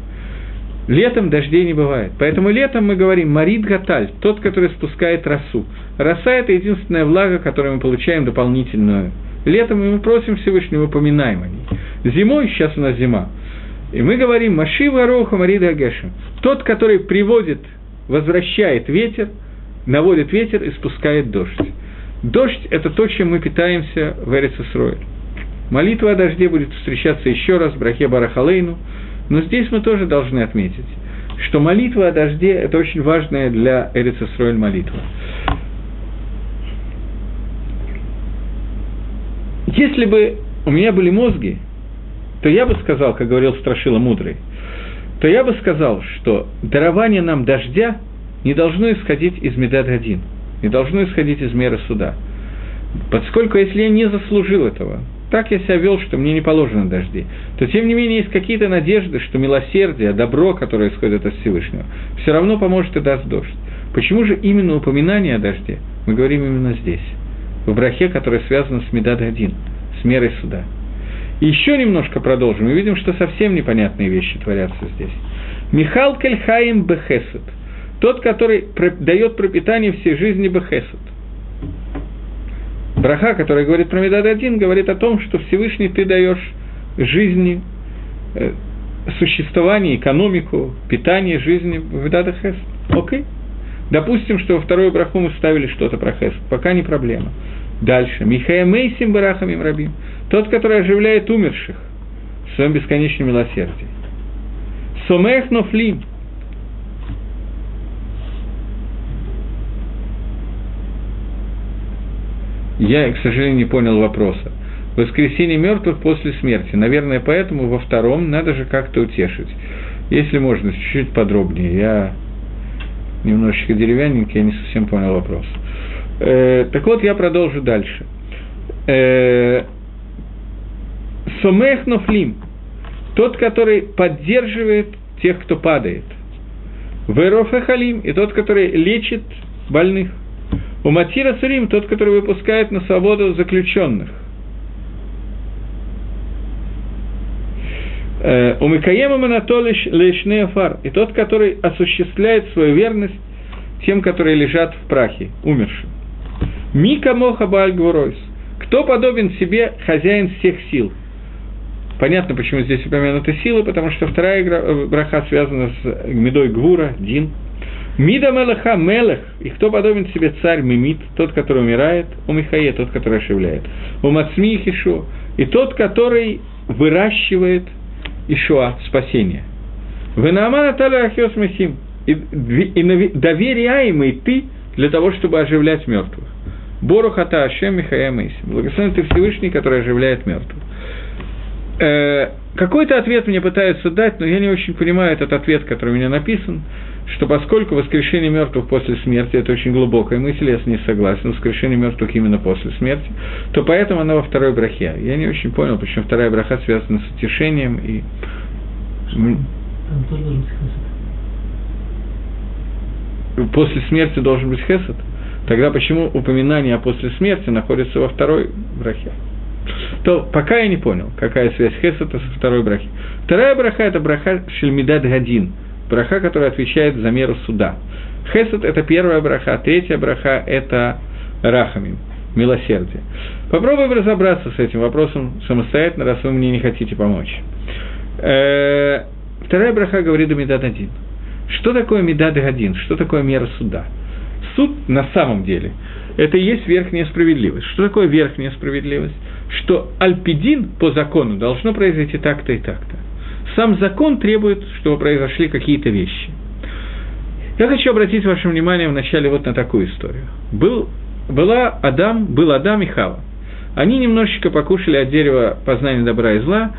Летом дождей не бывает. Поэтому летом мы говорим «Марит Гаталь», тот, который спускает росу. Роса – это единственная влага, которую мы получаем дополнительную. Летом мы просим Всевышнего, упоминаем о ней. Зимой, сейчас у нас зима, и мы говорим «Машива Роха Марида Агешем», тот, который приводит, возвращает ветер, наводит ветер и спускает дождь. Дождь – это то, чем мы питаемся в Эрицесройль. Молитва о дожде будет встречаться еще раз в Брахе Барахалейну, но здесь мы тоже должны отметить, что молитва о дожде – это очень важная для Эрицесройль молитва. Если бы у меня были мозги, то я бы сказал, как говорил Страшила Мудрый, то я бы сказал, что дарование нам дождя не должно исходить из Медад-1 – не должно исходить из меры суда. Поскольку если я не заслужил этого, так я себя вел, что мне не положено дожди, то тем не менее есть какие-то надежды, что милосердие, добро, которое исходит от Всевышнего, все равно поможет и даст дождь. Почему же именно упоминание о дожде мы говорим именно здесь, в брахе, которая связана с Медад-1, с мерой суда? И еще немножко продолжим, и видим, что совсем непонятные вещи творятся здесь. Михал Кельхаим Бехесет – тот, который дает пропитание всей жизни Бехесед. Браха, который говорит про Медад один, говорит о том, что Всевышний ты даешь жизни, э, существование, экономику, питание жизни в Медад Хесед. Окей. Допустим, что во вторую браху мы ставили что-то про Хесед. Пока не проблема. Дальше. Михая Мейсим Барахам им Рабим. Тот, который оживляет умерших в своем бесконечном милосердии. Сомех Нофлим – Я, к сожалению, не понял вопроса. Воскресение мертвых после смерти. Наверное, поэтому во втором надо же как-то утешить. Если можно, чуть-чуть подробнее. Я немножечко деревянненький, я не совсем понял вопрос. Э, так вот, я продолжу дальше. Э, Сомех Нофлим. Тот, который поддерживает тех, кто падает. Верофе Халим. И тот, который лечит больных. У Матира Сурим, тот, который выпускает на свободу заключенных. Э, у Микаема Манатолиш Лешне Афар. И тот, который осуществляет свою верность тем, которые лежат в прахе, умершим. Мика Моха Бальгвуройс. Кто подобен себе хозяин всех сил? Понятно, почему здесь упомянуты силы, потому что вторая э, браха связана с медой Гвура, Дин. Мида Мелаха Мелех, и кто подобен себе царь Мимит, тот, который умирает, у Михае, тот, который ошибляет, у Мацми Хишо, и тот, который выращивает Ишуа, спасение. Венаамана Таля Ахиос Месим, и доверяемый ты для того, чтобы оживлять мертвых. Борухата Ашем Михая Месим. Благословен ты Всевышний, который оживляет мертвых. Какой-то ответ мне пытаются дать, но я не очень понимаю этот ответ, который у меня написан, что поскольку воскрешение мертвых после смерти – это очень глубокая мысль, я с ней согласен, воскрешение мертвых именно после смерти, то поэтому она во второй брахе. Я не очень понял, почему вторая браха связана с утешением и... После смерти должен быть хесед? Тогда почему упоминание о после смерти находится во второй брахе? То пока я не понял, какая связь Хесета со второй брахи. Вторая браха – это браха Шельмидад Гадин, браха, которая отвечает за меру суда. Хесед – это первая браха, а третья браха – это Рахамин, милосердие. Попробуем разобраться с этим вопросом самостоятельно, раз вы мне не хотите помочь. Э, вторая браха говорит о Медад один. Что такое Медад один? Что такое мера суда? Суд на самом деле – это и есть верхняя справедливость. Что такое верхняя справедливость? Что альпидин по закону должно произойти так-то и так-то. Сам закон требует, чтобы произошли какие-то вещи. Я хочу обратить ваше внимание вначале вот на такую историю. Был, была Адам, был Адам и Хава. Они немножечко покушали от дерева познания добра и зла.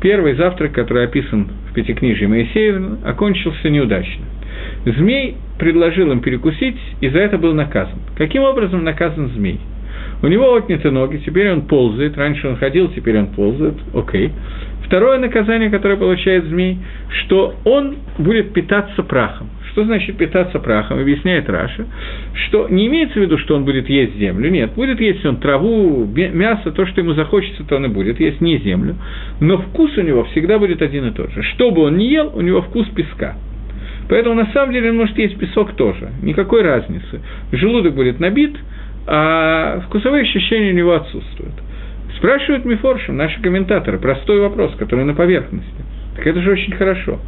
Первый завтрак, который описан в Пятикнижии Моисеевна, окончился неудачно. Змей предложил им перекусить, и за это был наказан. Каким образом наказан змей? У него отняты ноги, теперь он ползает. Раньше он ходил, теперь он ползает. Окей. Второе наказание, которое получает змей, что он будет питаться прахом. Что значит питаться прахом? Объясняет Раша, что не имеется в виду, что он будет есть землю. Нет, будет есть он траву, мясо, то, что ему захочется, то он и будет есть, не землю. Но вкус у него всегда будет один и тот же. Что бы он ни ел, у него вкус песка. Поэтому на самом деле он может есть песок тоже. Никакой разницы. Желудок будет набит, а вкусовые ощущения у него отсутствуют. Спрашивают Мифоршим, наши комментаторы, простой вопрос, который на поверхности. Так это же очень хорошо.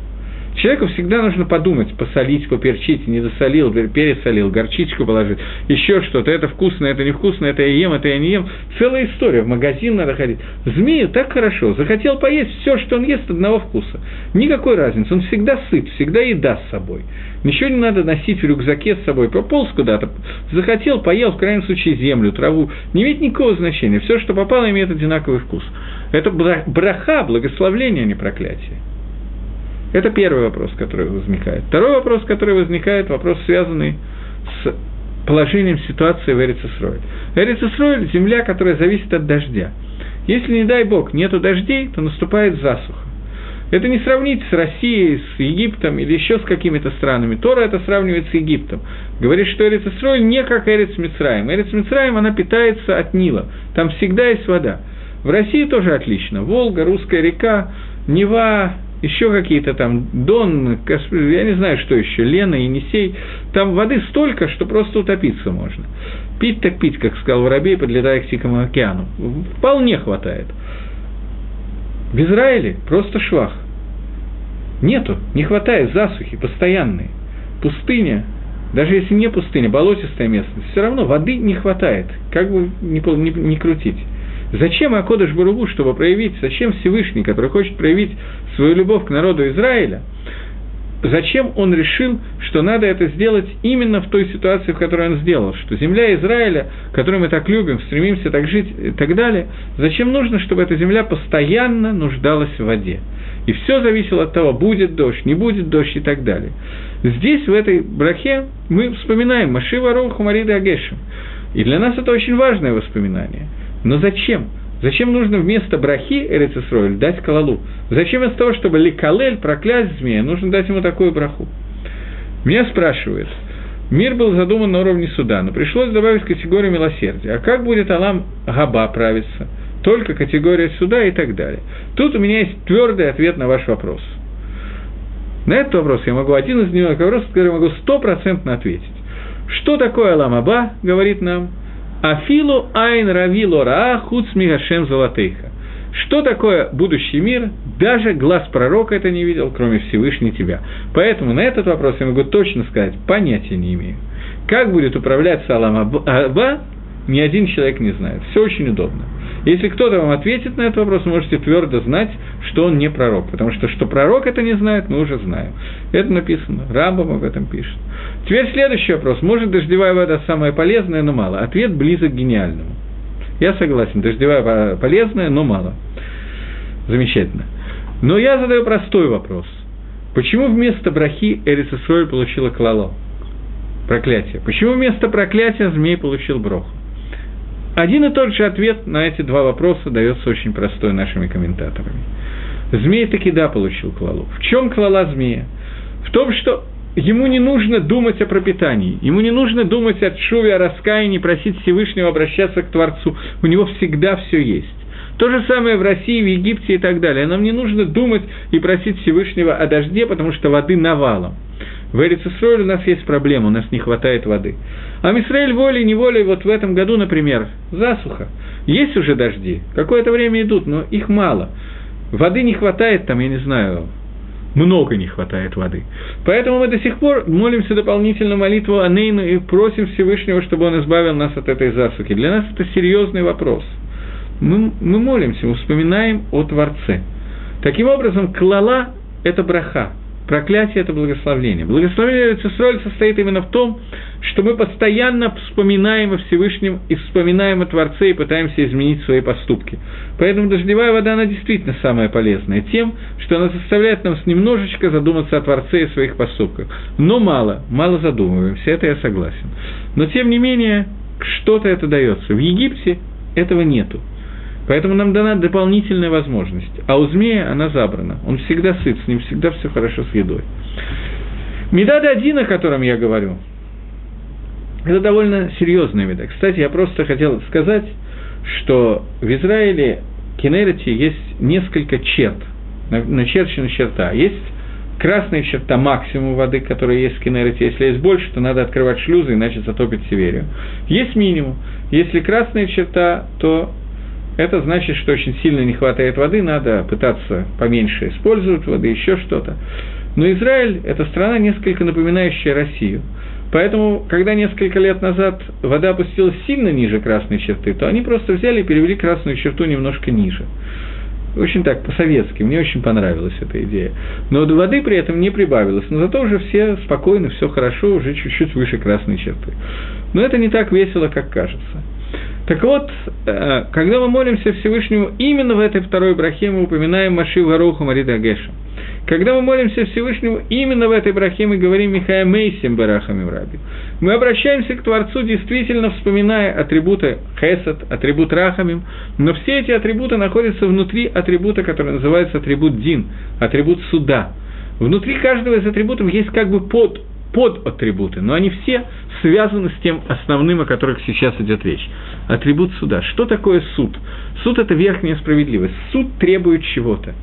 Человеку всегда нужно подумать, посолить, поперчить, не досолил, пересолил, горчичку положить, еще что-то, это вкусно, это невкусно, это я ем, это я не ем. Целая история, в магазин надо ходить. Змею так хорошо, захотел поесть все, что он ест, одного вкуса. Никакой разницы, он всегда сыт, всегда еда с собой. Ничего не надо носить в рюкзаке с собой, пополз куда-то, захотел, поел, в крайнем случае, землю, траву. Не имеет никакого значения, все, что попало, имеет одинаковый вкус. Это браха, благословление, а не проклятие. Это первый вопрос, который возникает. Второй вопрос, который возникает, вопрос, связанный с положением ситуации в Эрицесроль. Эрицесроль – земля, которая зависит от дождя. Если, не дай бог, нету дождей, то наступает засуха. Это не сравнить с Россией, с Египтом или еще с какими-то странами. Тора это сравнивает с Египтом. Говорит, что Эрец не как Эрец Мицраем. Эрец Мицраем, она питается от Нила. Там всегда есть вода. В России тоже отлично. Волга, Русская река, Нева, еще какие-то там Дон, я не знаю, что еще, Лена, Енисей. Там воды столько, что просто утопиться можно. Пить так пить, как сказал Воробей, подлетая к Тихому океану. Вполне хватает. В Израиле просто швах. Нету, не хватает засухи постоянные. Пустыня, даже если не пустыня, болотистая местность, все равно воды не хватает, как бы не, не, не крутить. Зачем Акодыш Баругу, чтобы проявить, зачем Всевышний, который хочет проявить свою любовь к народу Израиля, зачем он решил, что надо это сделать именно в той ситуации, в которой он сделал, что земля Израиля, которую мы так любим, стремимся так жить и так далее, зачем нужно, чтобы эта земля постоянно нуждалась в воде. И все зависело от того, будет дождь, не будет дождь и так далее. Здесь, в этой брахе, мы вспоминаем Машива Роху Марида Агешем. И для нас это очень важное воспоминание. Но зачем? Зачем нужно вместо брахи Эрицесройль дать калалу? Зачем вместо того, чтобы ликалель проклясть змея, нужно дать ему такую браху? Меня спрашивают, мир был задуман на уровне суда, но пришлось добавить категорию милосердия. А как будет Алам Габа правиться? Только категория суда и так далее. Тут у меня есть твердый ответ на ваш вопрос. На этот вопрос я могу один из них вопросов, который могу стопроцентно ответить. Что такое Алам Аба, говорит нам – Афилу айн равило раа хуц мигашем золотейха. Что такое будущий мир? Даже глаз пророка это не видел, кроме Всевышней тебя. Поэтому на этот вопрос я могу точно сказать, понятия не имею. Как будет управляться Алам Аба, ни один человек не знает. Все очень удобно. Если кто-то вам ответит на этот вопрос, вы можете твердо знать, что он не пророк. Потому что, что пророк это не знает, мы уже знаем. Это написано. Рамбам об этом пишет. Теперь следующий вопрос. Может дождевая вода самая полезная, но мало? Ответ близок к гениальному. Я согласен, дождевая полезная, но мало. Замечательно. Но я задаю простой вопрос. Почему вместо брахи Эрицесроль получила клало? Проклятие. Почему вместо проклятия змей получил броху? Один и тот же ответ на эти два вопроса дается очень простой нашими комментаторами. Змей таки да получил клалу. В чем клала змея? В том, что ему не нужно думать о пропитании, ему не нужно думать о шуве, о раскаянии, просить Всевышнего обращаться к Творцу. У него всегда все есть. То же самое в России, в Египте и так далее. Нам не нужно думать и просить Всевышнего о дожде, потому что воды навалом. В Эрицесроле у нас есть проблема, у нас не хватает воды. А Мисраэль волей-неволей вот в этом году, например, засуха. Есть уже дожди, какое-то время идут, но их мало. Воды не хватает там, я не знаю, много не хватает воды. Поэтому мы до сих пор молимся дополнительно молитву Анейну и просим Всевышнего, чтобы он избавил нас от этой засухи. Для нас это серьезный вопрос. Мы, мы молимся, мы вспоминаем о Творце. Таким образом, клала – это браха – Проклятие – это благословение. Благословение Цисроль состоит именно в том, что мы постоянно вспоминаем о Всевышнем и вспоминаем о Творце и пытаемся изменить свои поступки. Поэтому дождевая вода, она действительно самая полезная тем, что она заставляет нас немножечко задуматься о Творце и своих поступках. Но мало, мало задумываемся, это я согласен. Но тем не менее, что-то это дается. В Египте этого нету. Поэтому нам дана дополнительная возможность. А у змея она забрана. Он всегда сыт, с ним всегда все хорошо с едой. Медад один, о котором я говорю, это довольно серьезная меда. Кстати, я просто хотел сказать, что в Израиле Кенерити есть несколько черт, начерчена черта. Есть красная черта максимум воды, которая есть в Кенерите. Если есть больше, то надо открывать шлюзы, иначе затопит Северию. Есть минимум. Если красная черта, то это значит, что очень сильно не хватает воды, надо пытаться поменьше использовать воды, еще что-то. Но Израиль – это страна, несколько напоминающая Россию. Поэтому, когда несколько лет назад вода опустилась сильно ниже красной черты, то они просто взяли и перевели красную черту немножко ниже. Очень так, по-советски, мне очень понравилась эта идея. Но воды при этом не прибавилось, но зато уже все спокойно, все хорошо, уже чуть-чуть выше красной черты. Но это не так весело, как кажется. Так вот, э, когда мы молимся Всевышнему, именно в этой второй брахе мы упоминаем Маши Варуху Марида Геша. Когда мы молимся Всевышнему, именно в этой брахе мы говорим Михая Мейсим Барахами Раби. Мы обращаемся к Творцу, действительно вспоминая атрибуты Хесад, атрибут Рахамим, но все эти атрибуты находятся внутри атрибута, который называется атрибут Дин, атрибут суда. Внутри каждого из атрибутов есть как бы под под атрибуты, но они все связаны с тем основным, о которых сейчас идет речь. Атрибут суда. Что такое суд? Суд – это верхняя справедливость. Суд требует чего-то.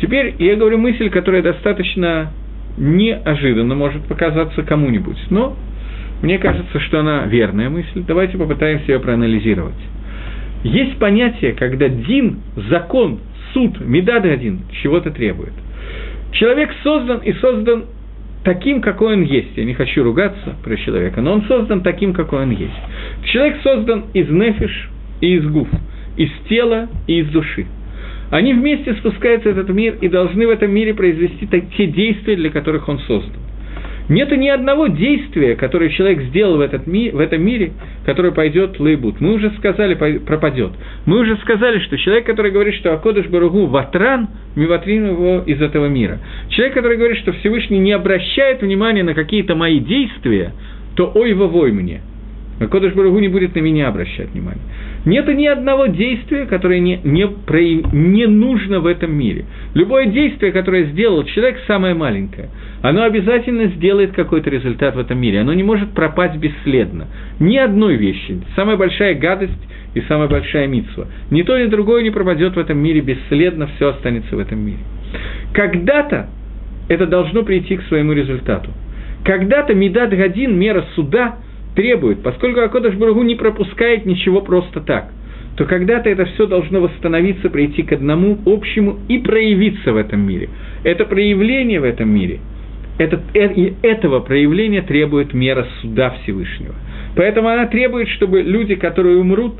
Теперь я говорю мысль, которая достаточно неожиданно может показаться кому-нибудь, но мне кажется, что она верная мысль. Давайте попытаемся ее проанализировать. Есть понятие, когда дин, закон, суд, медады один чего-то требует. Человек создан и создан таким, какой он есть. Я не хочу ругаться про человека, но он создан таким, какой он есть. Человек создан из нефиш и из гуф, из тела и из души. Они вместе спускаются в этот мир и должны в этом мире произвести те действия, для которых он создан. Нету ни одного действия, которое человек сделал в, этот ми, в этом мире, которое пойдет лейбут. Мы уже сказали, пропадет. Мы уже сказали, что человек, который говорит, что Акодыш Баругу ватран, мы ватрим его из этого мира. Человек, который говорит, что Всевышний не обращает внимания на какие-то мои действия, то ой вовой мне. Акодыш Баругу не будет на меня обращать внимания. Нет ни одного действия, которое не, не, про, не нужно в этом мире. Любое действие, которое сделал человек, самое маленькое, оно обязательно сделает какой-то результат в этом мире. Оно не может пропасть бесследно. Ни одной вещи. Самая большая гадость и самая большая митсва. Ни то, ни другое не пропадет в этом мире бесследно, все останется в этом мире. Когда-то это должно прийти к своему результату. Когда-то Медад Гадин, мера суда – требует, поскольку Акодыш Баругу не пропускает ничего просто так, то когда-то это все должно восстановиться, прийти к одному общему и проявиться в этом мире. Это проявление в этом мире, это, э, этого проявления требует мера суда Всевышнего. Поэтому она требует, чтобы люди, которые умрут,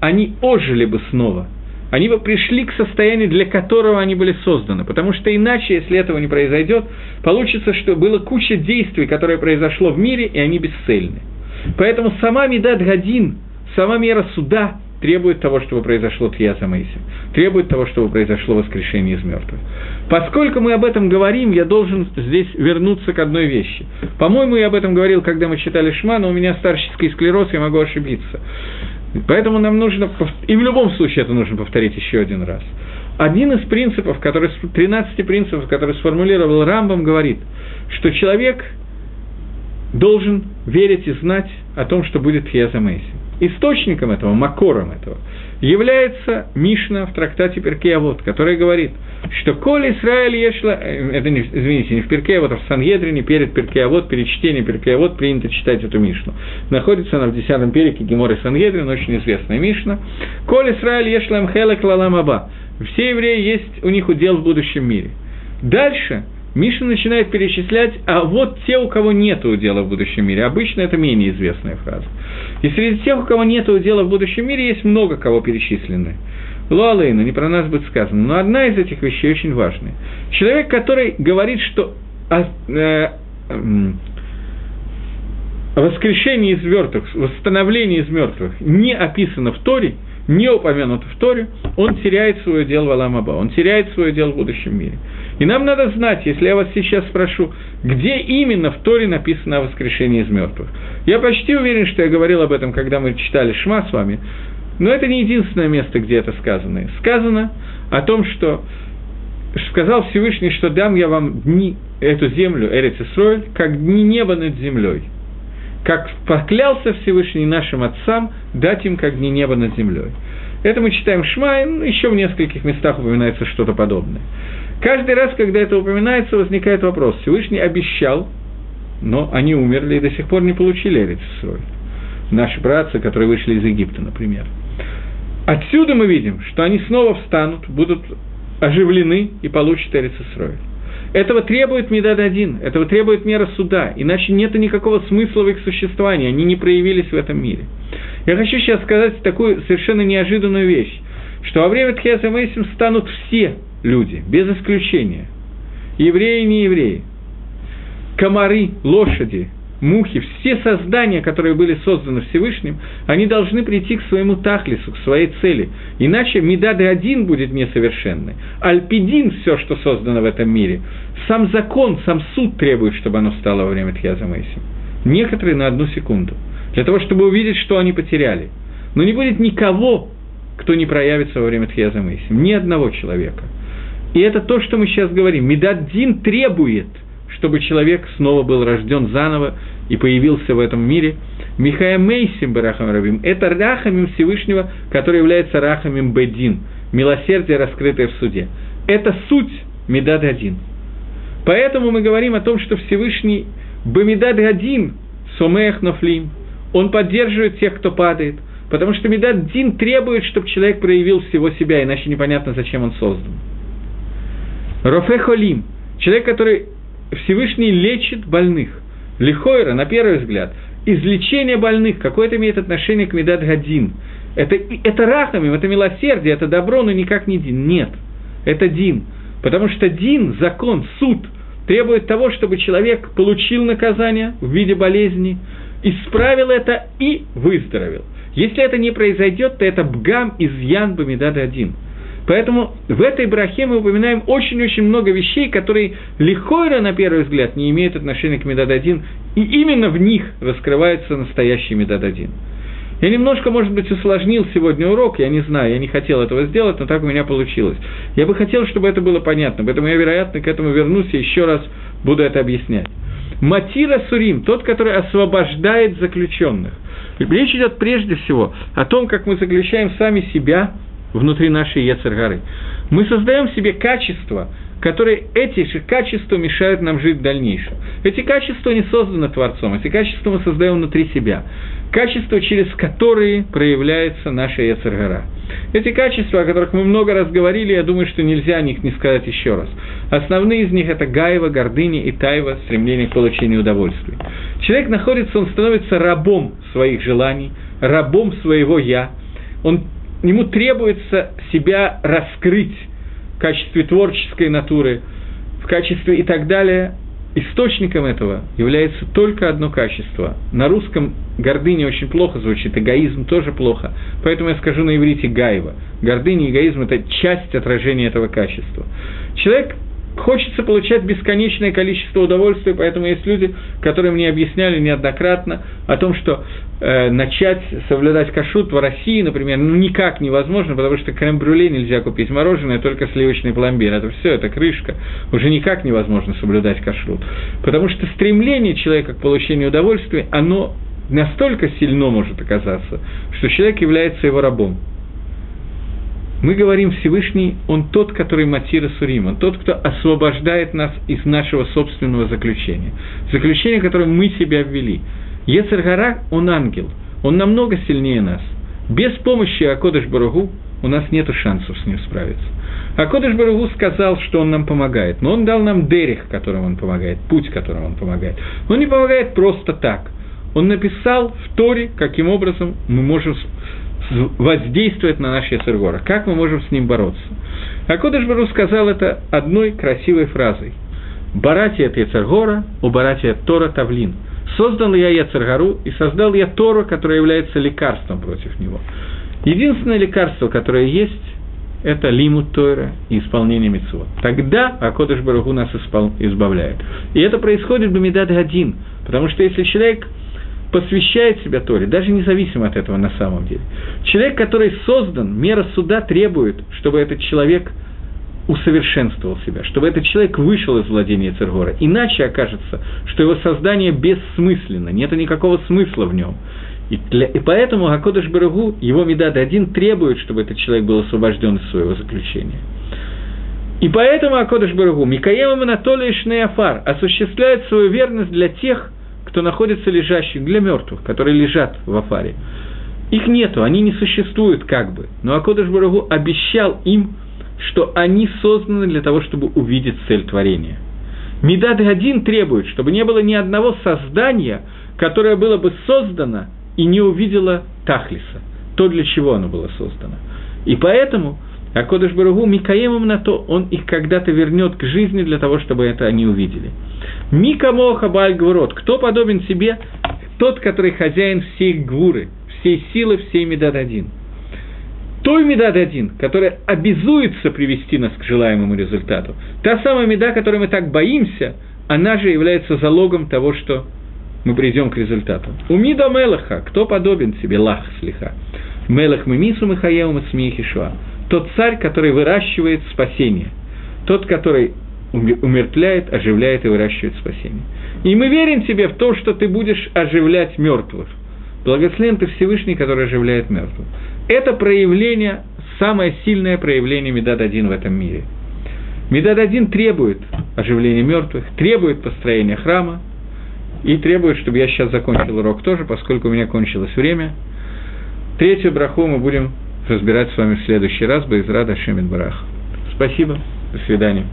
они ожили бы снова. Они бы пришли к состоянию, для которого они были созданы. Потому что иначе, если этого не произойдет, получится, что было куча действий, которые произошло в мире, и они бесцельны. Поэтому сама Медад Гадин, сама мера суда требует того, чтобы произошло Тхия Самейси, требует того, чтобы произошло воскрешение из мертвых. Поскольку мы об этом говорим, я должен здесь вернуться к одной вещи. По-моему, я об этом говорил, когда мы читали Шма, но у меня старческий склероз, я могу ошибиться. Поэтому нам нужно, и в любом случае это нужно повторить еще один раз. Один из принципов, который, 13 принципов, который сформулировал Рамбам, говорит, что человек – должен верить и знать о том, что будет Хьяза Мейси. Источником этого, макором этого, является Мишна в трактате Перкеавод, который говорит, что «Коль Израиль ешла...» э, Это, не, извините, не в Перкеавод, а в Сангедрине, перед Перкеавод, перед чтением Перкеавод принято читать эту Мишну. Находится она в десятом переке Геморы Сангедрин, очень известная Мишна. «Коль Израиль ешла мхелек лалам аба». Все евреи есть у них удел в будущем мире. Дальше – Миша начинает перечислять, а вот те, у кого нет удела в будущем мире. Обычно это менее известная фраза. И среди тех, у кого нет удела в будущем мире, есть много кого перечислены. Луалейна, не про нас будет сказано, но одна из этих вещей очень важная. Человек, который говорит, что э, воскрешение из мертвых, восстановление из мертвых не описано в Торе, не упомянуто в Торе, он теряет свое дело в Аламаба, он теряет свое дело в будущем мире. И нам надо знать, если я вас сейчас спрошу, где именно в Торе написано о воскрешении из мертвых. Я почти уверен, что я говорил об этом, когда мы читали Шма с вами, но это не единственное место, где это сказано. Сказано о том, что сказал Всевышний, что дам я вам дни, эту землю, Эрец Исроэль, как дни неба над землей. Как поклялся Всевышний нашим отцам дать им как дни неба над землей. Это мы читаем в Шма, еще в нескольких местах упоминается что-то подобное. Каждый раз, когда это упоминается, возникает вопрос. Всевышний обещал, но они умерли и до сих пор не получили Эрицисрой. Наши братцы, которые вышли из Египта, например. Отсюда мы видим, что они снова встанут, будут оживлены и получат Эрицисрой. Этого требует Медад один, этого требует мера суда, иначе нет никакого смысла в их существовании, они не проявились в этом мире. Я хочу сейчас сказать такую совершенно неожиданную вещь, что во время Тхиаса Мейсим станут все люди, без исключения. Евреи и неевреи. Комары, лошади, мухи, все создания, которые были созданы Всевышним, они должны прийти к своему тахлису, к своей цели. Иначе Медады один будет несовершенный. Альпидин – все, что создано в этом мире. Сам закон, сам суд требует, чтобы оно стало во время Тхьяза Моисим. Некоторые на одну секунду. Для того, чтобы увидеть, что они потеряли. Но не будет никого, кто не проявится во время Тхьяза Моисим. Ни одного человека – и это то, что мы сейчас говорим. Медаддин требует, чтобы человек снова был рожден заново и появился в этом мире. Михая Мейсим Барахам Рабим – это рахамим Всевышнего, который является рахамим Бедин, милосердие, раскрытое в суде. Это суть Медад один. Поэтому мы говорим о том, что Всевышний Бамидад один, Сомех Нофлим, он поддерживает тех, кто падает, потому что Медад Дин требует, чтобы человек проявил всего себя, иначе непонятно, зачем он создан. Рофе Холим, человек, который Всевышний лечит больных. Лихойра, на первый взгляд, излечение больных, какое это имеет отношение к Медад Гадин? Это, это рахамим, это милосердие, это добро, но никак не дин. Нет. это Дин. Потому что Дин, закон, суд требует того, чтобы человек получил наказание в виде болезни, исправил это и выздоровел. Если это не произойдет, то это бгам из Ян Бамидада один. Поэтому в этой брахе мы упоминаем очень-очень много вещей, которые легко на первый взгляд не имеют отношения к Медад-1, и именно в них раскрывается настоящий Медад-1. Я немножко, может быть, усложнил сегодня урок, я не знаю, я не хотел этого сделать, но так у меня получилось. Я бы хотел, чтобы это было понятно, поэтому я, вероятно, к этому вернусь и еще раз буду это объяснять. Матира Сурим, тот, который освобождает заключенных. Речь идет прежде всего о том, как мы заключаем сами себя внутри нашей Ецергары. Мы создаем себе качества, которые эти же качества мешают нам жить в дальнейшем. Эти качества не созданы Творцом, эти качества мы создаем внутри себя. Качества, через которые проявляется наша Ецергара. Эти качества, о которых мы много раз говорили, я думаю, что нельзя о них не сказать еще раз. Основные из них – это гаева, гордыня и тайва, стремление к получению удовольствия. Человек находится, он становится рабом своих желаний, рабом своего «я». Он, ему требуется себя раскрыть, в качестве творческой натуры, в качестве и так далее, источником этого является только одно качество. На русском гордыня очень плохо звучит, эгоизм тоже плохо, поэтому я скажу на иврите гаева. Гордыня и эгоизм – это часть отражения этого качества. Человек хочется получать бесконечное количество удовольствия, поэтому есть люди, которые мне объясняли неоднократно о том, что э, начать соблюдать кашрут в России, например, ну никак невозможно, потому что крем-брюле нельзя купить мороженое, только сливочный пломбир. Это все, это крышка. Уже никак невозможно соблюдать кашрут. Потому что стремление человека к получению удовольствия, оно настолько сильно может оказаться, что человек является его рабом. Мы говорим Всевышний, Он тот, который Матира Сурим, Он тот, кто освобождает нас из нашего собственного заключения. Заключение, которое мы себя ввели. Ецергара, он ангел, он намного сильнее нас. Без помощи Акодыш Баругу у нас нет шансов с ним справиться. Акодыш Баругу сказал, что он нам помогает, но он дал нам дерех, которым он помогает, путь, которым он помогает. Он не помогает просто так. Он написал в Торе, каким образом мы можем воздействовать на наш Яцергора, как мы можем с ним бороться. А Бару сказал это одной красивой фразой. «Барати от Яцергора, у барати Тора Тавлин». Создал я Яцергару и создал я Тору, которая является лекарством против него. Единственное лекарство, которое есть, это лимут Тойра и исполнение митцвот. Тогда Акодыш Барагу нас избавляет. И это происходит в Бамидад Гадин, потому что если человек посвящает себя Торе, даже независимо от этого на самом деле. Человек, который создан, мера суда требует, чтобы этот человек усовершенствовал себя, чтобы этот человек вышел из владения Цергора. Иначе окажется, что его создание бессмысленно, нет никакого смысла в нем. И, для, и поэтому Акодыш Барагу, его Медад один требует, чтобы этот человек был освобожден из своего заключения. И поэтому Акодыш Барагу, Микаема Анатолий Шнеяфар, осуществляет свою верность для тех, кто находится лежащих, для мертвых, которые лежат в Афаре. Их нету, они не существуют как бы. Но Акодыш Барагу обещал им, что они созданы для того, чтобы увидеть цель творения. Медад один требует, чтобы не было ни одного создания, которое было бы создано и не увидело Тахлиса, то, для чего оно было создано. И поэтому а Кодыш Баругу Микаемом на то, он их когда-то вернет к жизни для того, чтобы это они увидели. Мика Моха Бальгвурот, кто подобен себе? Тот, который хозяин всей гвуры, всей силы, всей Медад один. Той Медад один, которая обязуется привести нас к желаемому результату. Та самая Меда, которой мы так боимся, она же является залогом того, что мы придем к результату. У Мида Мелаха, кто подобен себе, Лах слиха. Мелах Мимису Михаеву Мацмихишуа тот царь, который выращивает спасение, тот, который умертвляет, оживляет и выращивает спасение. И мы верим тебе в то, что ты будешь оживлять мертвых. Благословен ты Всевышний, который оживляет мертвых. Это проявление, самое сильное проявление Медад-1 в этом мире. Медад-1 требует оживления мертвых, требует построения храма, и требует, чтобы я сейчас закончил урок тоже, поскольку у меня кончилось время. Третью браху мы будем разбирать с вами в следующий раз. Байзрада Шемин Барах. Спасибо. До свидания.